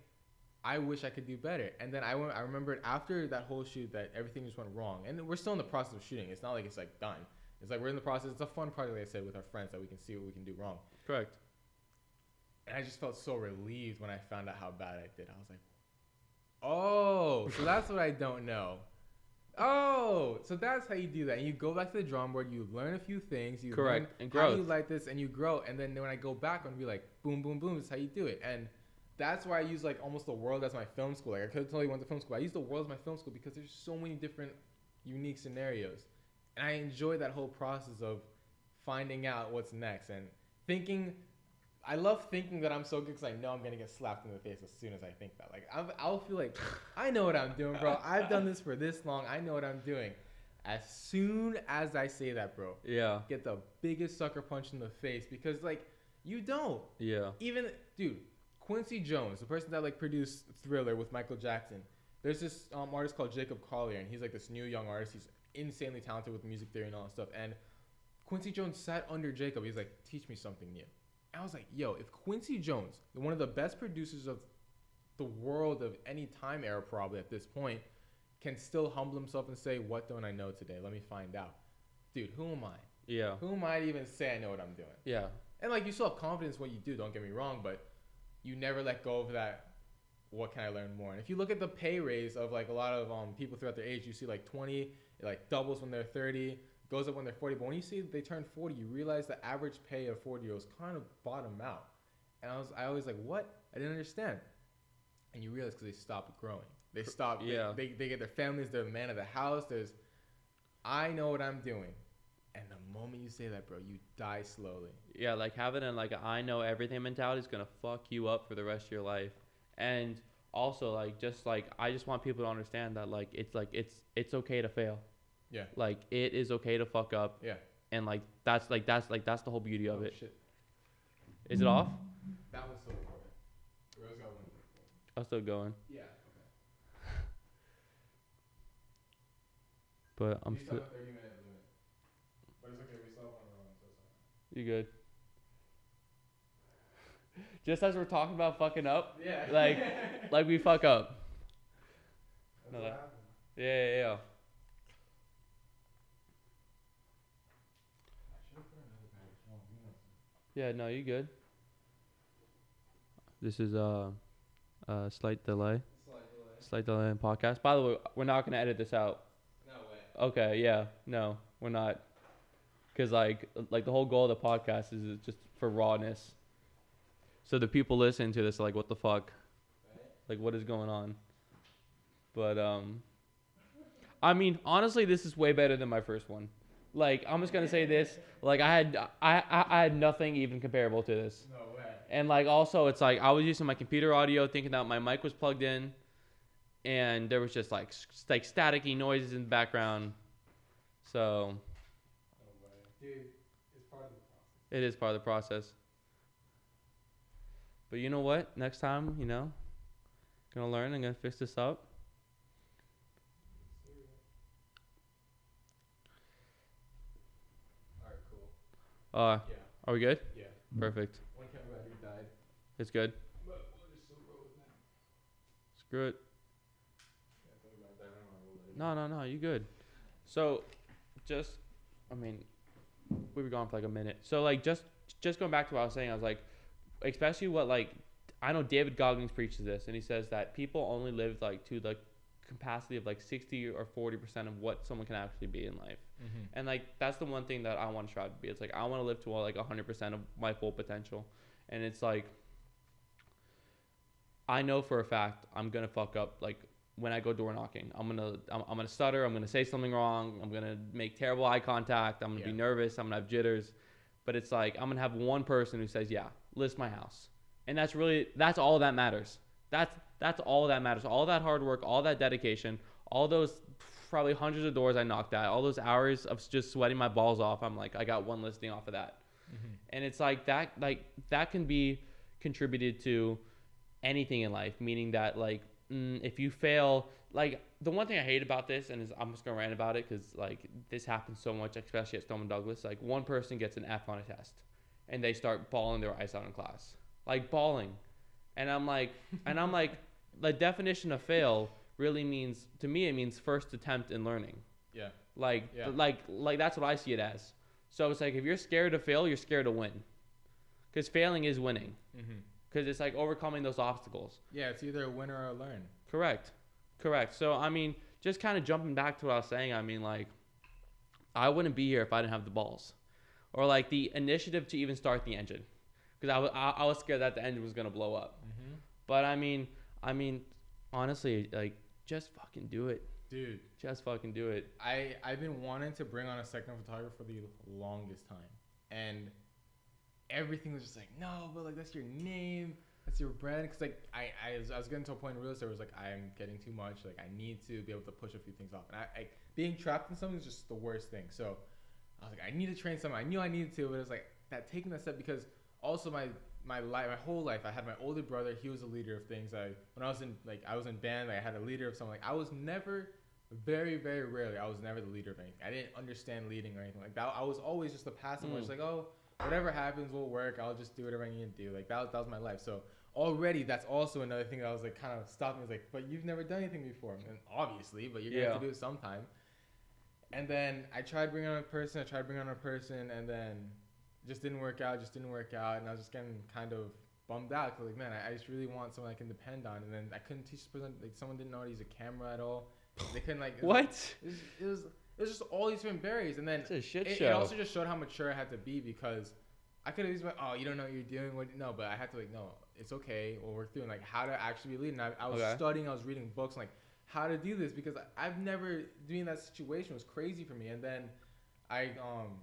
I wish I could do better. And then I went. I remembered after that whole shoot that everything just went wrong, and we're still in the process of shooting. It's not like it's like done. It's like we're in the process. It's a fun project, like I said, with our friends that we can see what we can do wrong. Correct. And I just felt so relieved when I found out how bad I did. I was like, Oh, so that's what I don't know. Oh, so that's how you do that. And you go back to the drawing board, you learn a few things, you Correct, and how you like this, and you grow. And then when I go back, I'm gonna be like, boom, boom, boom. This is how you do it. And that's why I use like almost the world as my film school. Like I could totally went to film school. I use the world as my film school because there's so many different unique scenarios, and I enjoy that whole process of finding out what's next and thinking. I love thinking that I'm so good because I know I'm gonna get slapped in the face as soon as I think that. Like I'm, I'll feel like I know what I'm doing, bro. I've done this for this long. I know what I'm doing. As soon as I say that, bro, Yeah. get the biggest sucker punch in the face because like you don't Yeah. even dude Quincy Jones, the person that like produced Thriller with Michael Jackson. There's this um, artist called Jacob Collier, and he's like this new young artist. He's insanely talented with music theory and all that stuff. And Quincy Jones sat under Jacob. He's like, "Teach me something new." I was like, "Yo, if Quincy Jones, one of the best producers of the world of any time era, probably at this point, can still humble himself and say, "What don't I know today? Let me find out." Dude, who am I? Yeah. Who am I to even say I know what I'm doing? Yeah. And like you still have confidence in what you do, don't get me wrong, but you never let go of that what can I learn more? And if you look at the pay raise of like a lot of um, people throughout their age, you see like 20, it like doubles when they're 30, goes up when they're 40. But when you see they turn 40, you realize the average pay of 40 year olds kind of bottom out. And I was I always like, what? I didn't understand. And you realize because they stopped growing. They stopped. they- Yeah. They, they, get their families. They're the man of the house. There's, I know what I'm doing. And the moment you say that, bro, you die slowly. Yeah, like having a like a I know everything mentality is gonna fuck you up for the rest of your life. And also like just like I just want people to understand that like it's like it's it's okay to fail. Yeah. Like it is okay to fuck up Yeah. and like that's like that's like that's the whole beauty of Oh, it. Shit. Is it off? That was so important. Rose got one. I'm still going. Yeah. Okay. but I'm still still have a 30 minute limit. But it's okay. We still have one wrong, so it's fine. You good. Just as we're talking about fucking up, Yeah. Like- like we fuck up. No, that- Yeah, yeah, yeah. I should have put another battery. You know. Yeah, no, you good. This is uh, a slight delay. Slight delay. Slight delay in podcast. By the way, we're not gonna edit this out. No way. Okay, yeah, no, we're not. Cause like, like the whole goal of the podcast is just for rawness. So the people listening to this are like, what the fuck? Like, what is going on? But um, I mean, honestly, this is way better than my first one. Like, I'm just gonna say this. Like, I had, I, I, I had nothing even comparable to this. No way. And like also it's like I was using my computer audio thinking that my mic was plugged in and there was just like s- like staticky noises in the background. So. Dude, it's part of the process. it is part of the process. But you know what? Next time, you know, gonna learn and gonna fix this up. Alright, cool. Uh Yeah. are we good? Yeah. Perfect. One camera died. It's good. But we'll just still roll with that. Screw it. Yeah, think about that. I don't wanna roll that No, no, no, you good. So, just, I mean, we were gone for like a minute. So, like, just, just going back to what I was saying, I was like, especially what like, I know David Goggins preaches this, and he says that people only live like to the capacity of like sixty or forty percent of what someone can actually be in life. Mm-hmm. And like, that's the one thing that I want to strive to be. It's like I want to live to like hundred percent of my full potential, and it's like. I know for a fact I'm gonna fuck up like when I go door knocking. I'm gonna I'm, I'm gonna stutter. I'm gonna say something wrong. I'm gonna make terrible eye contact. I'm gonna be nervous. I'm gonna have jitters. But it's like I'm gonna have one person who says, "Yeah, list my house," and that's really that's all that matters. That's that's all that matters. All that hard work, all that dedication, all those probably hundreds of doors I knocked at, all those hours of just sweating my balls off. I'm like, I got one listing off of that Mm-hmm. and it's like that like that can be contributed to anything in life meaning that like mm, if you fail like the one thing i hate about this and is i'm just gonna rant about it because like this happens so much especially at stoneman douglas like one person gets an f on a test and they start bawling their eyes out in class like bawling and i'm like and i'm like the definition of fail really means to me it means first attempt in learning Yeah. like Yeah. like like that's what i see it as so it's like if you're scared to fail you're scared to win because failing is winning Mm-hmm. Because it's like overcoming those obstacles Yeah, it's either a win or a learn. Correct. Correct. So I mean, just kind of jumping back to what I was saying. I mean, like, I wouldn't be here if I didn't have the balls, or like the initiative to even start the engine, because I was I, I was scared that the engine was gonna blow up. Mm-hmm. But I mean, I mean, honestly, like, just fucking do it. Dude, Just fucking do it. I I've been wanting to bring on a second photographer for the longest time, and everything was just like, no, but like that's your name, that's your brand. Cause like I I was, I was getting to a point in real estate where it was like I'm getting too much. Like I need to be able to push a few things off, and I, I being trapped in something is just the worst thing. So I was like, I need to train someone. I knew I needed to, but it was like that taking that step because also my my life, my whole life, I had my older brother. He was a leader of things. I when I was in like I was in band, like, I had a leader of something. Like I was never, very very rarely, I was never the leader of anything. I didn't understand leading or anything like that. I was always just a passive one. Mm. Just like oh, whatever happens will work. I'll just do whatever I need to do. Like that was, that was my life. So already that's also another thing that I was like kind of stopping. Was like, but you've never done anything before, and obviously, but you're gonna have to do it sometime. And then I tried bringing on a person. I tried bringing on a person, and then just didn't work out. Just didn't work out, and I was just getting kind of bummed out. Cause like, man, I, I just really want someone I can depend on. And then I couldn't teach the person. Like, someone didn't know how to use a camera at all. They couldn't like. What? It was, it was it was just all these different barriers, and then It's a shit it, show. it also just showed how mature I had to be because I could have just went, oh, you don't know what you're doing. What? No, but I had to like, no, it's okay. We'll work through and like how to actually be leading. I, I was Okay. studying, I was reading books, like how to do this because I, I've never doing that situation was crazy for me. And then I um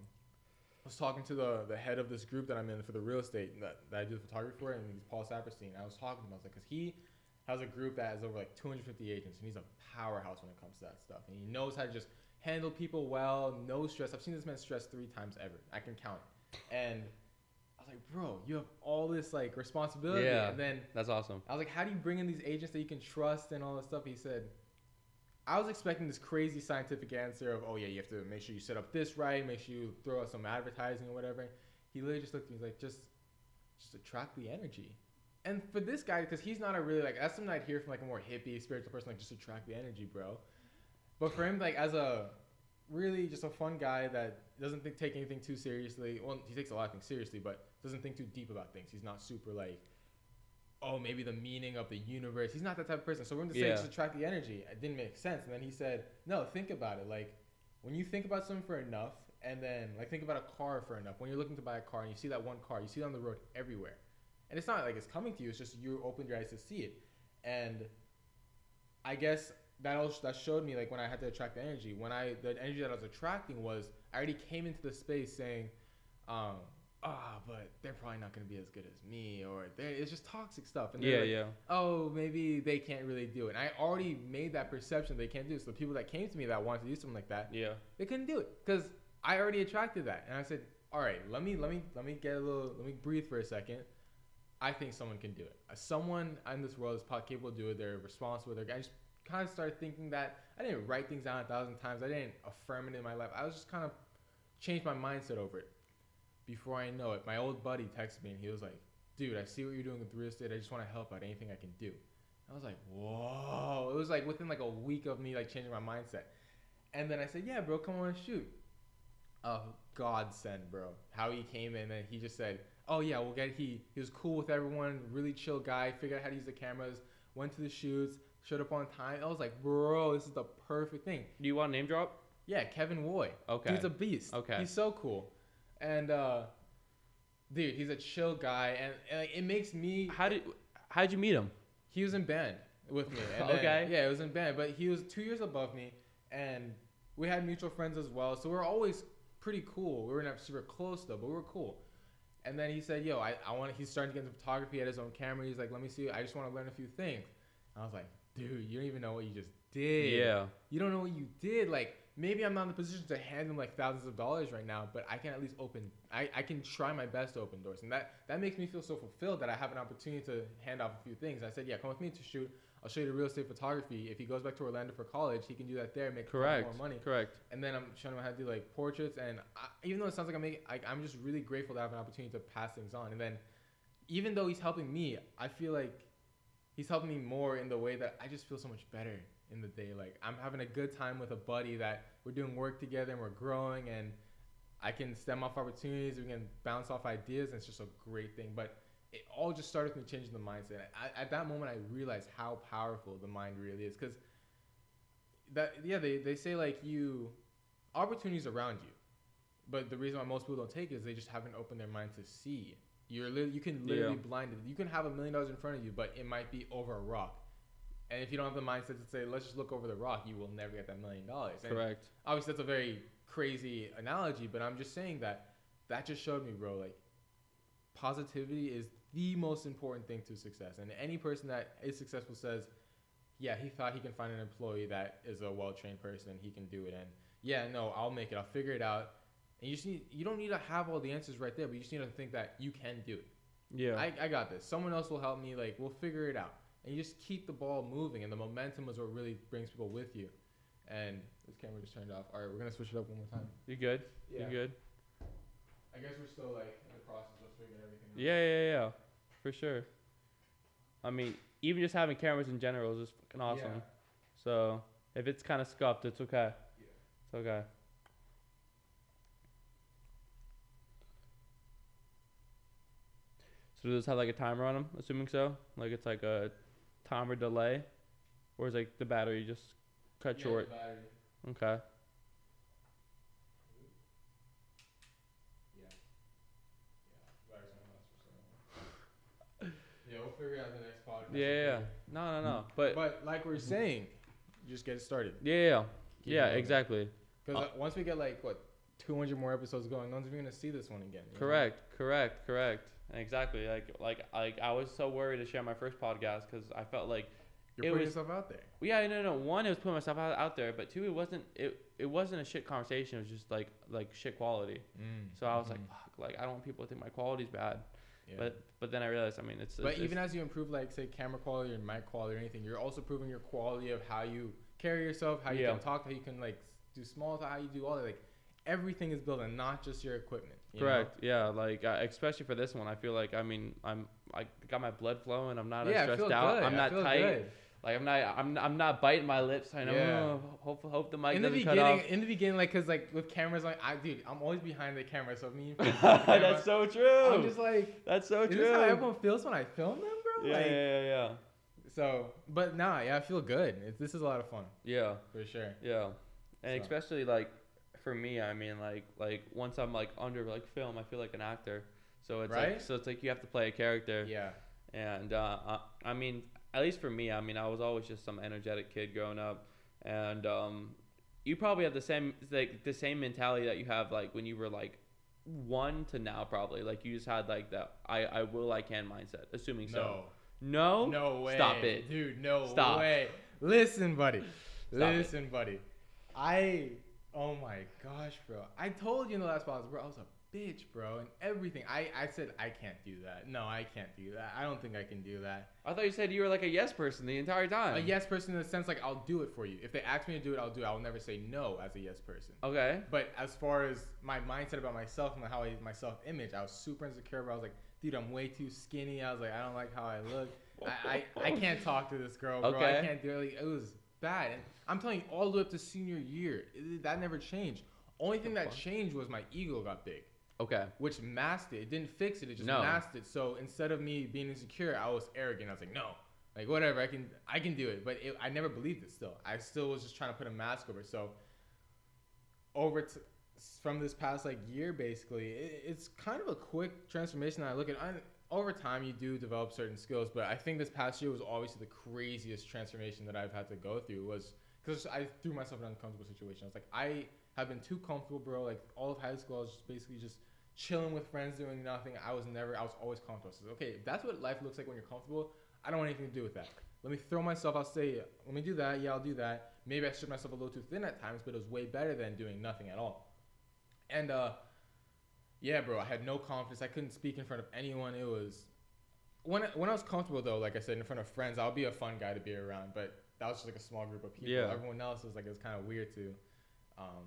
was talking to the the head of this group that I'm in for the real estate that, that I do the photography for, and he's Paul Saperstein. I was talking to him, I was like, because he has a group that has over like 250 agents, and he's a powerhouse when it comes to that stuff. And he knows how to just handle people well, no stress. I've seen this man stress three times ever. I can count. And I was like, bro, you have all this like responsibility. Yeah. And then That's awesome. I was like, how do you bring in these agents that you can trust and all this stuff? He said, I was expecting this crazy scientific answer of, oh yeah, you have to make sure you set up this right, make sure you throw out some advertising or whatever. He literally just looked at me like, just, just attract the energy. And for this guy, because he's not a really like that's something I'd hear from like a more hippie spiritual person, like just attract the energy, bro. But for him, like as a really just a fun guy that doesn't think, take anything too seriously. Well, he takes a lot of things seriously, but doesn't think too deep about things. He's not super like, oh, maybe the meaning of the universe. He's not that type of person. So we're going to say Yeah. just attract the energy. It didn't make sense. And then he said, no, think about it. Like when you think about something for enough, and then like think about a car for enough. When you're looking to buy a car and you see that one car, you see it on the road everywhere, and it's not like it's coming to you. It's just you opened your eyes to see it, and I guess that also that showed me like when I had to attract the energy. When I the energy that I was attracting was I already came into the space saying, um, ah, but they're probably not gonna be as good as me, or it's just toxic stuff. And Yeah, like, yeah. oh, maybe they can't really do it. And I already made that perception they can't do it. So the people that came to me that wanted to do something like that, Yeah. they couldn't do it because I already attracted that. And I said, all right, let me let me let me get a little let me breathe for a second. I think someone can do it. Someone in this world is probably capable to do it. They're responsible. They're, I just kind of started thinking that I didn't write things down a thousand times. I didn't affirm it in my life. I was just kind of changed my mindset over it. Before I know it, my old buddy texted me and he was like, "Dude, I see what you're doing with real estate. I just want to help out. Anything I can do." I was like, "Whoa!" It was like within like a week of me like changing my mindset. And then I said, "Yeah, bro, come on, shoot." Oh, a godsend, bro. How he came in and he just said, "Oh yeah, we'll get." He he was cool with everyone, really chill guy. Figured out how to use the cameras. Went to the shoots, showed up on time. I was like, "Bro, this is the perfect thing." Do you want a name drop? Yeah, Kevin Woy. Okay. He's a beast. Okay. He's so cool. And uh dude, he's a chill guy and, and like, it makes me How did how did you meet him? he was in band with me. Then- Okay. yeah, it was in band, but he was 2 years above me and we had mutual friends as well. So we are always pretty cool. We were not super close though, but we were cool. And then he said, "Yo, I, I want." He's starting to get into photography. Had his own camera. He's like, "Let me see. I just want to learn a few things." I was like, "Dude, you don't even know what you just did." Yeah. you don't know what you did. Like maybe I'm not in the position to hand them like thousands of dollars right now, but I can at least open. I, I can try my best to open doors, and that that makes me feel so fulfilled that I have an opportunity to hand off a few things. I said, yeah, come with me to shoot. I'll show you the real estate photography. If he goes back to Orlando for college, he can do that there, and make Correct. more money. Correct. And then I'm showing him how to do like portraits, and I, even though it sounds like I'm making, I, I'm just really grateful to have an opportunity to pass things on. And then, even though he's helping me, I feel like he's helping me more in the way that I just feel so much better in the day. Like I'm having a good time with a buddy that we're doing work together and we're growing, and I can stem off opportunities. We can bounce off ideas, and it's just a great thing. But it all just started with me changing the mindset. I, at that moment, I realized how powerful the mind really is. Because that, yeah, they, they say like you, opportunities around you, but the reason why most people don't take it is they just haven't opened their mind to see. You're li- you can literally Yeah. blind it. You can have a million dollars in front of you, but it might be over a rock. And if you don't have the mindset to say, let's just look over the rock, you will never get that million dollars. Correct. obviously that's a very crazy analogy, but I'm just saying that that just showed me, bro, like positivity is the most important thing to success. And any person that is successful says, yeah, he thought he can find an employee that is a well trained person, he can do it. And yeah, no, I'll make it, I'll figure it out. And you just need, you don't need to have all the answers right there, but you just need to think that you can do it. Yeah. I, I got this. Someone else will help me. Like we'll figure it out. And you just keep the ball moving, and the momentum is what really brings people with you. And this camera just turned off. All right, we're gonna switch it up one more time. you good? Yeah. You good? I guess we're still like in the process of figuring everything out. Yeah, yeah, yeah. For sure. I mean, even just having cameras in general is just fucking awesome. Yeah. So if it's kind of scuffed, it's okay. Yeah. It's okay. So does this have like a timer on them? Assuming so, like it's like a timer delay, or is like the battery just cut Yeah, short? the battery. Okay. Yeah. Yeah. Battery's gonna last for so long. Yeah, we'll figure out the next podcast. Yeah, yeah, yeah. No, no, no. But, But like we're saying, just get it started. yeah, yeah, yeah. Keep yeah, exactly. Because Uh, once we get like what 200 more episodes going, no one's even gonna see this one again. you know? Correct, correct, correct. Exactly. Like, like, like I was so worried to share my first podcast because I felt like, You're It putting was- yourself out there. yeah, no, no. One, it was putting myself out, out there, but two, it wasn't. It, it wasn't a shit conversation. It was just like, like shit quality. Mm, so I was like, mm-hmm. fuck, like I don't want people to think my quality's bad. Yeah. But, but then I realized, I mean, it's. But it's, even it's, as you improve, like say camera quality or mic quality or anything, you're also proving your quality of how you carry yourself, how you Yeah. can talk, how you can like do small how you do all that. Like everything is built, and not just your equipment. You know? correct. Yeah, like uh, especially for this one, I feel like I mean I'm I got my blood flowing. I'm not yeah, stressed out. good. I'm not tight. good. Like I'm not I'm I'm not biting my lips. I know. Yeah. "Oh, hope hope the mic in the doesn't cut beginning, off. in the beginning, like, cause like with cameras, like, I dude, I'm always behind the camera, so me. camera, That's so true. I'm just like, That's so is true. this how everyone feels when I film them, bro? yeah, like, yeah, yeah, yeah, So, but nah, yeah, I feel good. It's, this is a lot of fun yeah, for sure. yeah. And So. especially like for me, I mean, like like once I'm like under like film, I feel like an actor. So it's like Right? so it's like you have to play a character. Yeah. And uh, I, I mean, at least for me, I mean, I was always just some energetic kid growing up, and um, you probably have the same like the same mentality that you have like when you were like one to now probably like you just had like that I I will I can mindset assuming so No. no No way. stop it Dude, no Stop. way. Listen, buddy. Stop it. Listen, buddy. I oh my gosh, bro. I told you in the last podcast, bro, I was a bitch, bro, and everything. I, I said I can't do that. No, I can't do that. I don't think I can do that. I thought you said you were like a yes person the entire time A yes person in the sense like I'll do it for you. If they ask me to do it, I'll do it. I'll never say no as a yes person. okay But as far as my mindset about myself and how I my self image, I was super insecure. Bro. I was like, dude, I'm way too skinny. I was like, I don't like how I look. I, I, I can't talk to this girl, bro. I can't do it. Like, it was bad. And I'm telling you, all the way up to senior year, it, that never changed. Only thing that changed was my ego got big, okay which masked it. It didn't fix it. It just No. masked it. So instead of me being insecure, I was arrogant. I was like, no, like whatever, I can I can do it. But it, I never believed it. Still, I still was just trying to put a mask over. So over to from this past like year, basically, it, it's kind of a quick transformation. That I look at. I, over time, you do develop certain skills, but I think this past year was obviously the craziest transformation that I've had to go through. Was because I threw myself in an uncomfortable situation. I was like, I have been too comfortable, bro. Like all of high school, I was just basically just chilling with friends, doing nothing. I was never, I was always comfortable. So okay, if that's what life looks like when you're comfortable, I don't want anything to do with that. Let me throw myself. I'll say, let me do that. Yeah, I'll do that. Maybe I stripped myself a little too thin at times, but it was way better than doing nothing at all. And uh, yeah, bro, I had no confidence. I couldn't speak in front of anyone. It was when when I was comfortable though, like I said, in front of friends, I'll be a fun guy to be around. But that was just like a small group of people. Yeah. Everyone else was like it was kind of weird to um,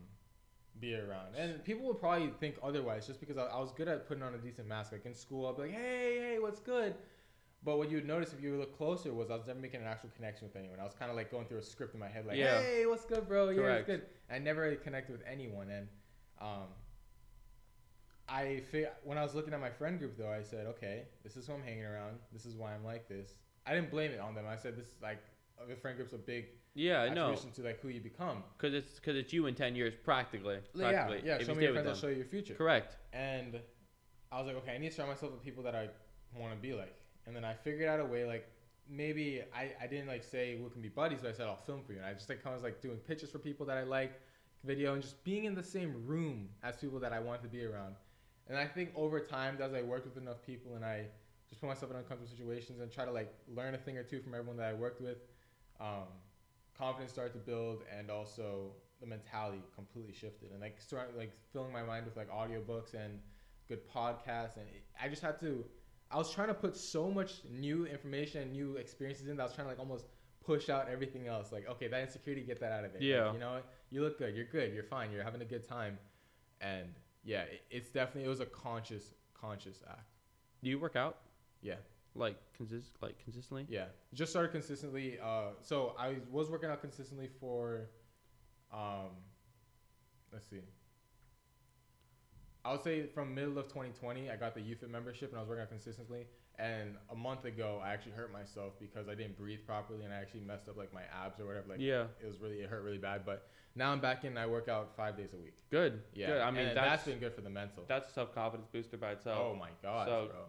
be around. And people would probably think otherwise, just because I, I was good at putting on a decent mask. Like in school, I'll be like, hey, hey, what's good? But what you would notice if you look closer was I was never making an actual connection with anyone. I was kind of like going through a script in my head, like, Yeah. hey, what's good, bro? Yeah, Correct. it's good. I never really connected with anyone, and um, I fi- when I was looking at my friend group though, I said, okay, this is who I'm hanging around. This is why I'm like this. I didn't blame it on them. I said this is like the friend group's a big Yeah, I know. to like who you become. Cause it's cause it's you in ten years practically. Yeah, practically, yeah. if Show you me your friends. I'll show you your future. Correct. And I was like, okay, I need to surround myself with people that I want to be like. And then I figured out a way, like maybe I, I didn't like say we can be buddies, but I said I'll film for you. And I just like kind of was like doing pictures for people that I like, video, and just being in the same room as people that I want to be around. And I think over time, as I worked with enough people and I just put myself in uncomfortable situations and try to like learn a thing or two from everyone that I worked with, um, confidence started to build and also the mentality completely shifted. And like started like filling my mind with like audiobooks and good podcasts. And it, I just had to I was trying to put so much new information and new experiences in that I was trying to like almost push out everything else. Like okay that insecurity get that out of it Like, Yeah. you know what? you look good. You're good. You're fine. You're having a good time. And yeah it, it's definitely it was a conscious conscious act Do you work out yeah like consist like consistently? Yeah, just started consistently. Uh, so I was working out consistently for, um, let's see. I would say from middle of 2020, I got the UFIT membership and I was working out consistently. And a month ago, I actually hurt myself because I didn't breathe properly and I actually messed up like my abs or whatever. Like yeah. it was really it hurt really bad. But now I'm back in. And I work out five days a week. Good. Yeah, Good. I mean that's that's been good for the mental. that's a self confidence booster by itself. oh my god, so- bro.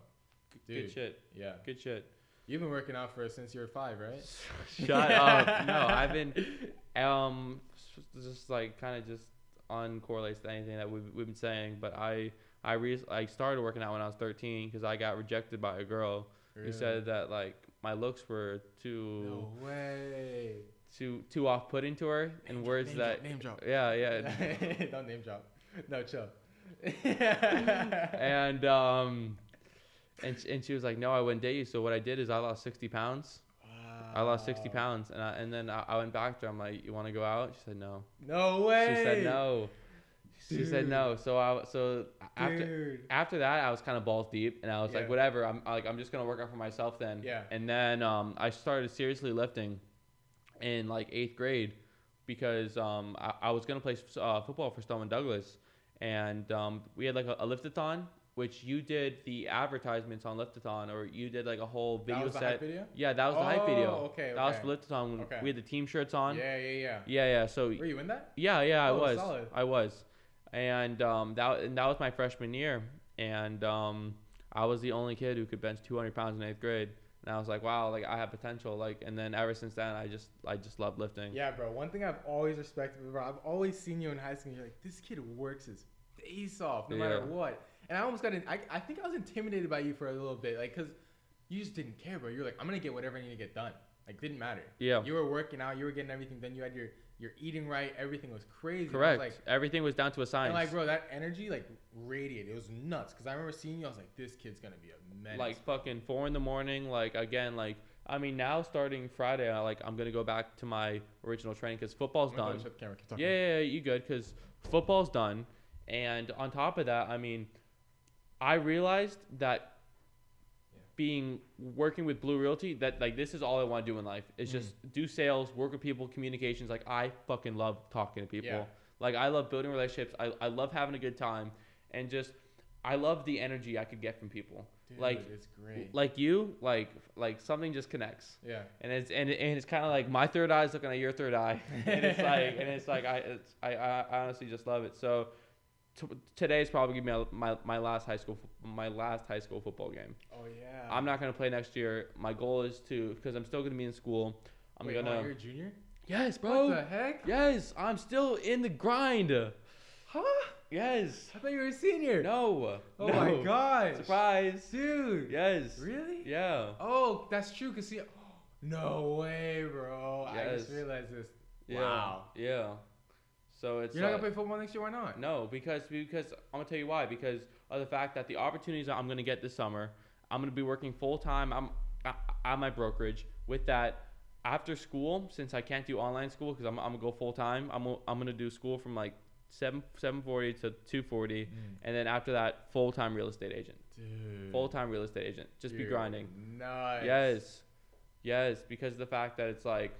Good Dude, shit. yeah. Good shit. You've been working out for since you were five, right? Shut up. No, I've been um just like kind of just uncorrelates to anything that we've, we've been saying, but I I re- I started working out when I was 13 because I got rejected by a girl who said that like my looks were too No way. too too off putting to her in Name words name that drop, name drop. yeah yeah Don't name drop. No, chill. and um and and she was like no I wouldn't date you so what I did is I lost 60 pounds I lost 60 pounds and I, and then I, I went back to her I'm like you want to go out she said no No way. She said no. She said no. So I so after Dude. after that I was kind of balls deep and I was Yeah. like whatever I'm like I'm just gonna work out for myself then. Yeah. And then um, I started seriously lifting in like eighth grade because um, I, I was gonna play uh, football for Stoneman Douglas and um, we had like a, a liftathon which you did the advertisements on liftathon or you did like a whole video that was the set. hype video? Yeah, that was the hype video. Oh, okay, That was okay. for liftathon. when Okay. We had the team shirts on. Yeah, yeah, yeah. Yeah, yeah. So Were you in that? yeah, yeah, I Oh, was. solid. I was, and um, that and that was my freshman year, and um, I was the only kid who could bench 200 pounds in eighth grade, and I was like, wow, like I have potential, like, and then ever since then, I just, I just love lifting. Yeah, bro. One thing I've always respected, bro. I've always seen you in high school. You're like, this kid works his face off, no matter what. And I almost got, in, I, I think I was intimidated by you for a little bit, like, cause you just didn't care, bro. You're like, I'm gonna get whatever I need to get done. Like, didn't matter. Yeah. You were working out. You were getting everything. Then you had your, your eating right. Everything was crazy. I was Correct. Like, Everything was down to a science. and like, bro, that energy like radiated. It was nuts. Cause I remember seeing you. I was like, this kid's gonna be a menace. like fucking four in the morning. Like again, like I mean, now starting Friday, I like I'm gonna go back to my original training because football's oh go done. camera. Yeah, yeah, yeah, you good because football's done, and on top of that, I mean, I realized that. Being working with Blue Realty, that like this is all I want to do in life is Mm. just do sales, work with people, communications. Like I fucking love talking to people. Yeah. Like I love building relationships. I, I love having a good time, and just I love the energy I could get from people. Dude, like it's great. like you, like like something just connects yeah. and it's and, and it's kind of like my third eye's looking at your third eye, and it's like and it's like I it's I, I honestly just love it. So t- today is probably gonna be my, my last high school my last high school football game. Oh yeah. I'm not gonna play next year. My goal is to because I'm still gonna be in school. I'm Wait, gonna you're a junior. yes, bro. What the heck? Yes, I'm still in the grind. Huh? Yes. I thought you were a senior. No. Oh no. my god. Surprise. Dude. Yes. Really? Yeah. Oh, that's true. Cause see, no way, bro. I just realized this. Yeah. Wow. Yeah. So it's You're not uh, gonna play football next year? Why not? No, because because I'm gonna tell you why. Because of the fact that the opportunities I'm gonna get this summer, I'm gonna be working full time. I'm at at my brokerage. With that, after school, since I can't do online school because I'm, I'm gonna go full time, I'm I'm gonna do school from like seven seven forty to two forty, and then after that, full time real estate agent. Dude. Full time real estate agent. Just be grinding. Nice. Yes, yes, because of the fact that it's like,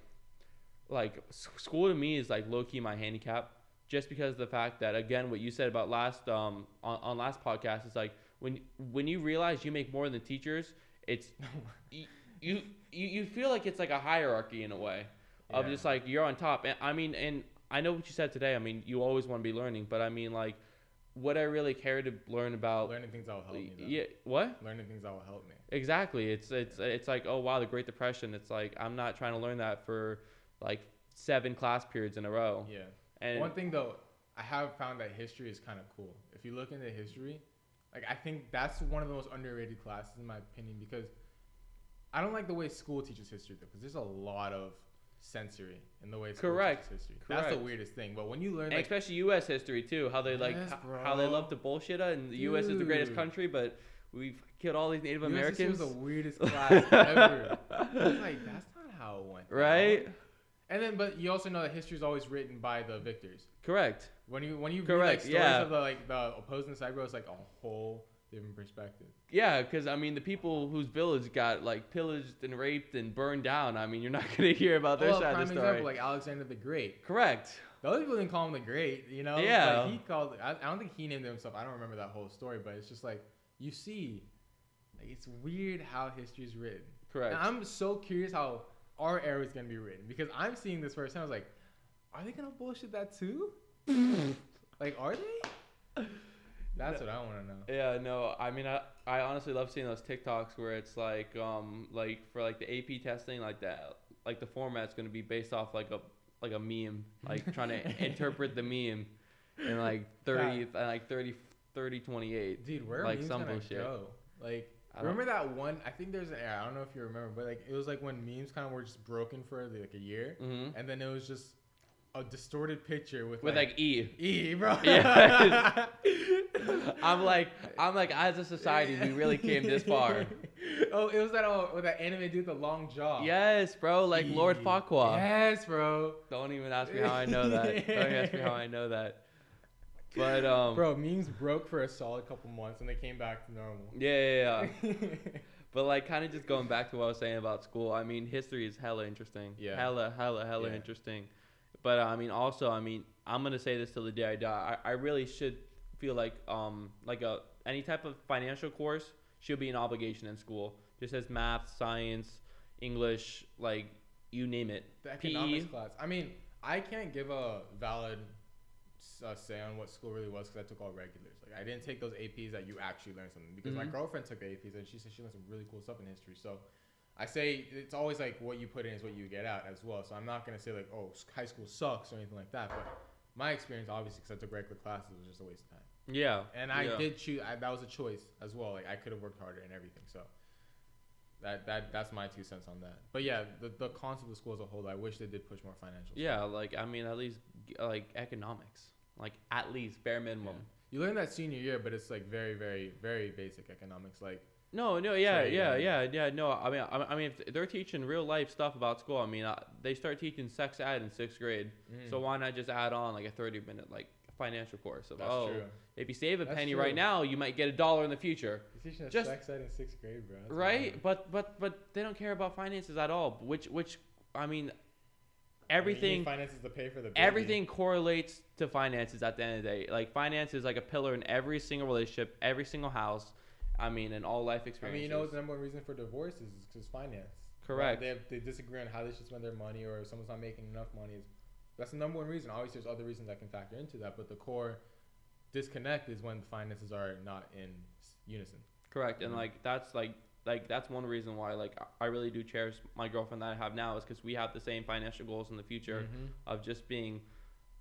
like school to me is like low key my handicap, just because of the fact that again, what you said about last um on, on last podcast is like when when you realize you make more than teachers, it's you, you you you feel like it's like a hierarchy in a way of Yeah. just like you're on top. And I mean, and I know what you said today. I mean, you always want to be learning, but I mean, like, what I really care to learn about. learning things that will help me. Though. yeah, what? Learning things that will help me. Exactly. It's it's it's like oh wow the Great Depression. It's like I'm not trying to learn that for like seven class periods in a row. Yeah. And One thing though, I have found that history is kind of cool. If you look into history, like I think that's one of the most underrated classes in my opinion because I don't like the way school teaches history though, because there's a lot of sensory in the way school Correct. teaches history. That's the weirdest thing. But when you learn like especially U.S. history too, how they like Yes, h- how they love to bullshit it, and the U.S. is the greatest country, but we've killed all these Native US history Americans. was the weirdest class ever. Like that's not how it went. right? And then, but you also know that history is always written by the victors. Correct. When you when you read like stories yeah. of the like the opposing side, bro, it's like a whole different perspective. Yeah, because I mean, the people whose village got like pillaged and raped and burned down. I mean, you're not gonna hear about their well, side prime of the story. example, like Alexander the Great. Correct. The other people didn't call him the Great, you know. Yeah. But he called. I, I don't think he named himself. I don't remember that whole story, but it's just like you see, like it's weird how history is written. Correct. And I'm so curious how our era is gonna be written because I'm seeing this firsthand. I was like, are they gonna bullshit that too? like, are they? That's what I want to know. Yeah, no, I mean, I, I honestly love seeing those TikToks where it's like, um, like for like the AP testing, like that, like the format's gonna be based off like a like a meme, like trying to interpret the meme in like 30, uh, like 30, 30, 28. Dude, where are Like some bullshit. go? Like, remember that one? I think there's an era. I don't know if you remember, but like it was like when memes kind of were just broken for like a year, Mm-hmm. and then it was just a distorted picture with With like E. E, bro. Yeah. I'm like, I'm like, as a society, we really came this far. oh, it was that oh, with that anime dude with the long jaw. Yes, bro, like Lord E. Farquaad. Yes, bro. Don't even ask me how I know that. Don't even ask me how I know that. But um, Bro, memes broke for a solid couple months and they came back to normal. yeah, yeah, yeah. But like, kind of just going back to what I was saying about school. I mean, history is hella interesting. Yeah. Hella, hella, hella Yeah. interesting. But uh, I mean, also, I mean, I'm gonna say this till the day I die. I, I really should feel like um like a any type of financial course should be an obligation in school. Just as math, science, English, like you name it. The PE. economics class. I mean, I can't give a valid s- uh, say on what school really was because I took all regulars. Like, I didn't take those APs that you actually learn something because my Mhm. girlfriend took the APs and she said she learned some really cool stuff in history. So I say it's always like what you put in is what you get out as well. So I'm not gonna say like, oh, high school sucks or anything like that. But my experience, obviously, because I took regular classes, was just a waste of time. Yeah. And I yeah. did choose. I, that was a choice as well. Like I could have worked harder and everything. So that that that's my two cents on that. But yeah, the the concept of school as a whole, I wish they did push more financial. Yeah, like I mean, at least like economics, like at least bare minimum. You learn that senior year, but it's like very, very, very basic economics. Like No, no, yeah, yeah, yeah, yeah. No, I mean, I I mean, if they're teaching real life stuff about school, I mean, uh, they start teaching sex ed in sixth grade. So why not just add on like a thirty minute like financial course of that's oh, true. if you save a That's penny true. right now, you might get a dollar in the future, You're teaching Just- sex ed in sixth grade, bro. That's right? wild. But but but they don't care about finances at all. Which which I mean, I mean, everything finances to pay for the baby. everything correlates to finances at the end of the day. Like finance is like a pillar in every single relationship, every single house. I mean, in all life experiences. I mean, you know the number one reason for divorce is because finance. Correct. They have, they disagree on how they should spend their money, or if someone's not making enough money. Is that's the number one reason. Obviously, there's other reasons that can factor into that, but the core disconnect is when the finances are not in unison. Correct, and Mhm. like that's like like that's one reason why like I- really do cherish my girlfriend that I have now is because we have the same financial goals in the future Mhm. of just being,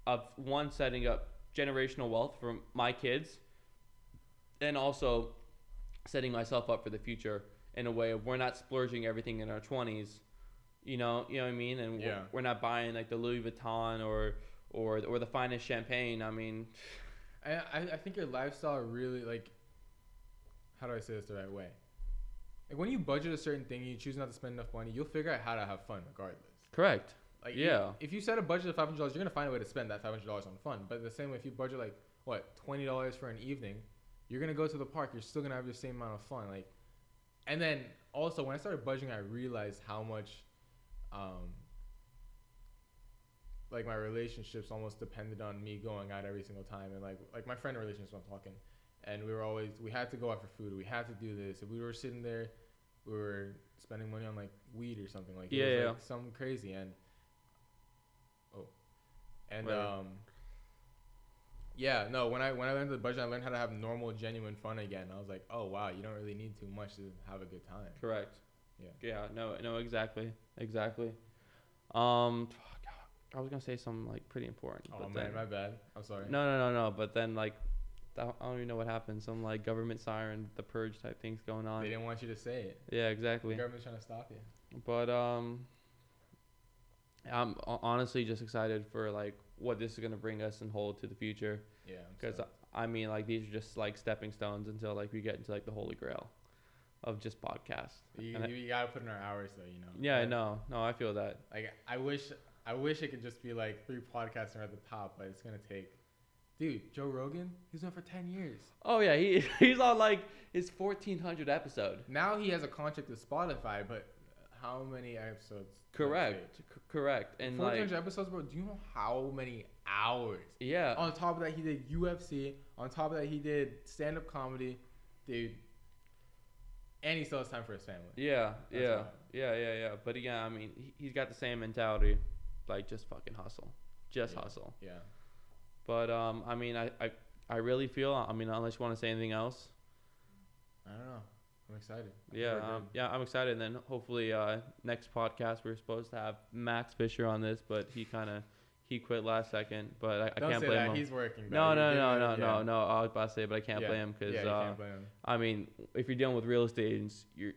of one setting up generational wealth for my kids, and also setting myself up for the future in a way of we're not splurging everything in our twenties, you know, you know what I mean, and we're- we're not buying like the Louis Vuitton or or or the finest champagne. I mean, I I think your lifestyle really like. How do I say this the right way? Like when you budget a certain thing, you choose not to spend enough money. You'll figure out how to have fun regardless. correct. Like Yeah. if, if you set a budget of five hundred dollars, you're gonna find a way to spend that five hundred dollars on fun. But the same way, if you budget like what twenty dollars for an evening, you're gonna go to the park. You're still gonna have the same amount of fun. Like, and then also when I started budgeting, I realized how much, um, like my relationships almost depended on me going out every single time, and like like my friend relationships I'm talking, and we were always we had to go out for food, we had to do this. If we were sitting there, we were spending money on like weed or something like Yeah, it was, yeah. like, something crazy and oh, and Right. um. Yeah, no. When I when I learned the budget, I learned how to have normal, genuine fun again. I was like, oh wow, you don't really need too much to have a good time. Correct. Yeah. Yeah. No. No. Exactly. Exactly. Um, I was gonna say something like pretty important. Oh but man, then, my bad. I'm sorry. No, no, no, no. But then like, I don't even know what happened. Some like government siren, the purge type things going on. They didn't want you to say it. Yeah. Exactly. The government's trying to stop you. But um, I'm honestly just excited for like what this is gonna bring us and hold to the future. Yeah. Because. I mean, like these are just like stepping stones until like we get into like the holy grail of just podcasts. you, you, you gotta put in our hours though, you know. Yeah, I know. No, I feel that. Like I wish, I wish it could just be like three podcasts we're at the top, but it's gonna take. Dude, Joe Rogan, he's been for ten years. Oh yeah, he he's on like his 1400 episode. Now he has a contract with Spotify, but how many episodes? Correct. C- correct. And 1400 like episodes, bro. Do you know how many hours? yeah, On top of that, he did UFC. On top of that, he did stand-up comedy, dude. And he still has time for his family. yeah, That's yeah, yeah, yeah, yeah. But again, I mean, he, he's got the same mentality, like just fucking hustle, just Yeah. hustle. Yeah. But um, I mean, I, I I really feel. I mean, unless you want to say anything else. I don't know. I'm excited. I Yeah, um, yeah, I'm excited. And then hopefully, uh, next podcast we are supposed to have Max Fisher on this, but he kind of he quit last second. But I, I can't blame that. him. He's working. no, no, no, no, no, yeah. no. I was about to say, but I can't Yeah. blame him because yeah, uh, can't blame him. I mean, if you're dealing with real estate agents, your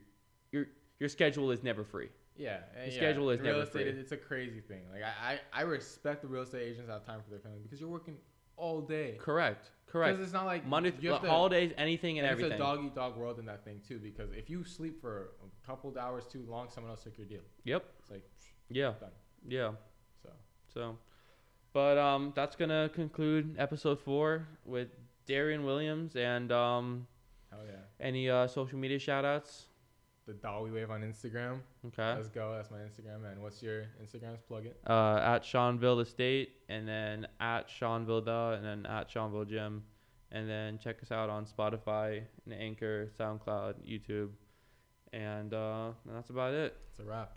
your your schedule is never free. Yeah, and The yeah, schedule is real never estate, free. It's a crazy thing. Like I, I, I respect the real estate agents that have time for their family because you're working all day. Correct, Correct. Because it's not like Monday, to- holidays, anything and, and everything. It's a dog eat dog world in that thing too. Because if you sleep for a couple of hours too long, someone else took your deal. Yep. It's like Yeah. Done. Yeah. so. So, but um, that's gonna conclude episode four with Darian Williams and um, Hell yeah. any uh social media shout outs. The Dolly Wave on Instagram. Okay. Let's go. That's my Instagram. And what's your Instagrams? Plug it. Uh, at Seanville Estate, and then at Seanville the, and then at Seanville Gym, and then check us out on Spotify, and Anchor, SoundCloud, YouTube, and uh, that's about it. It's a wrap.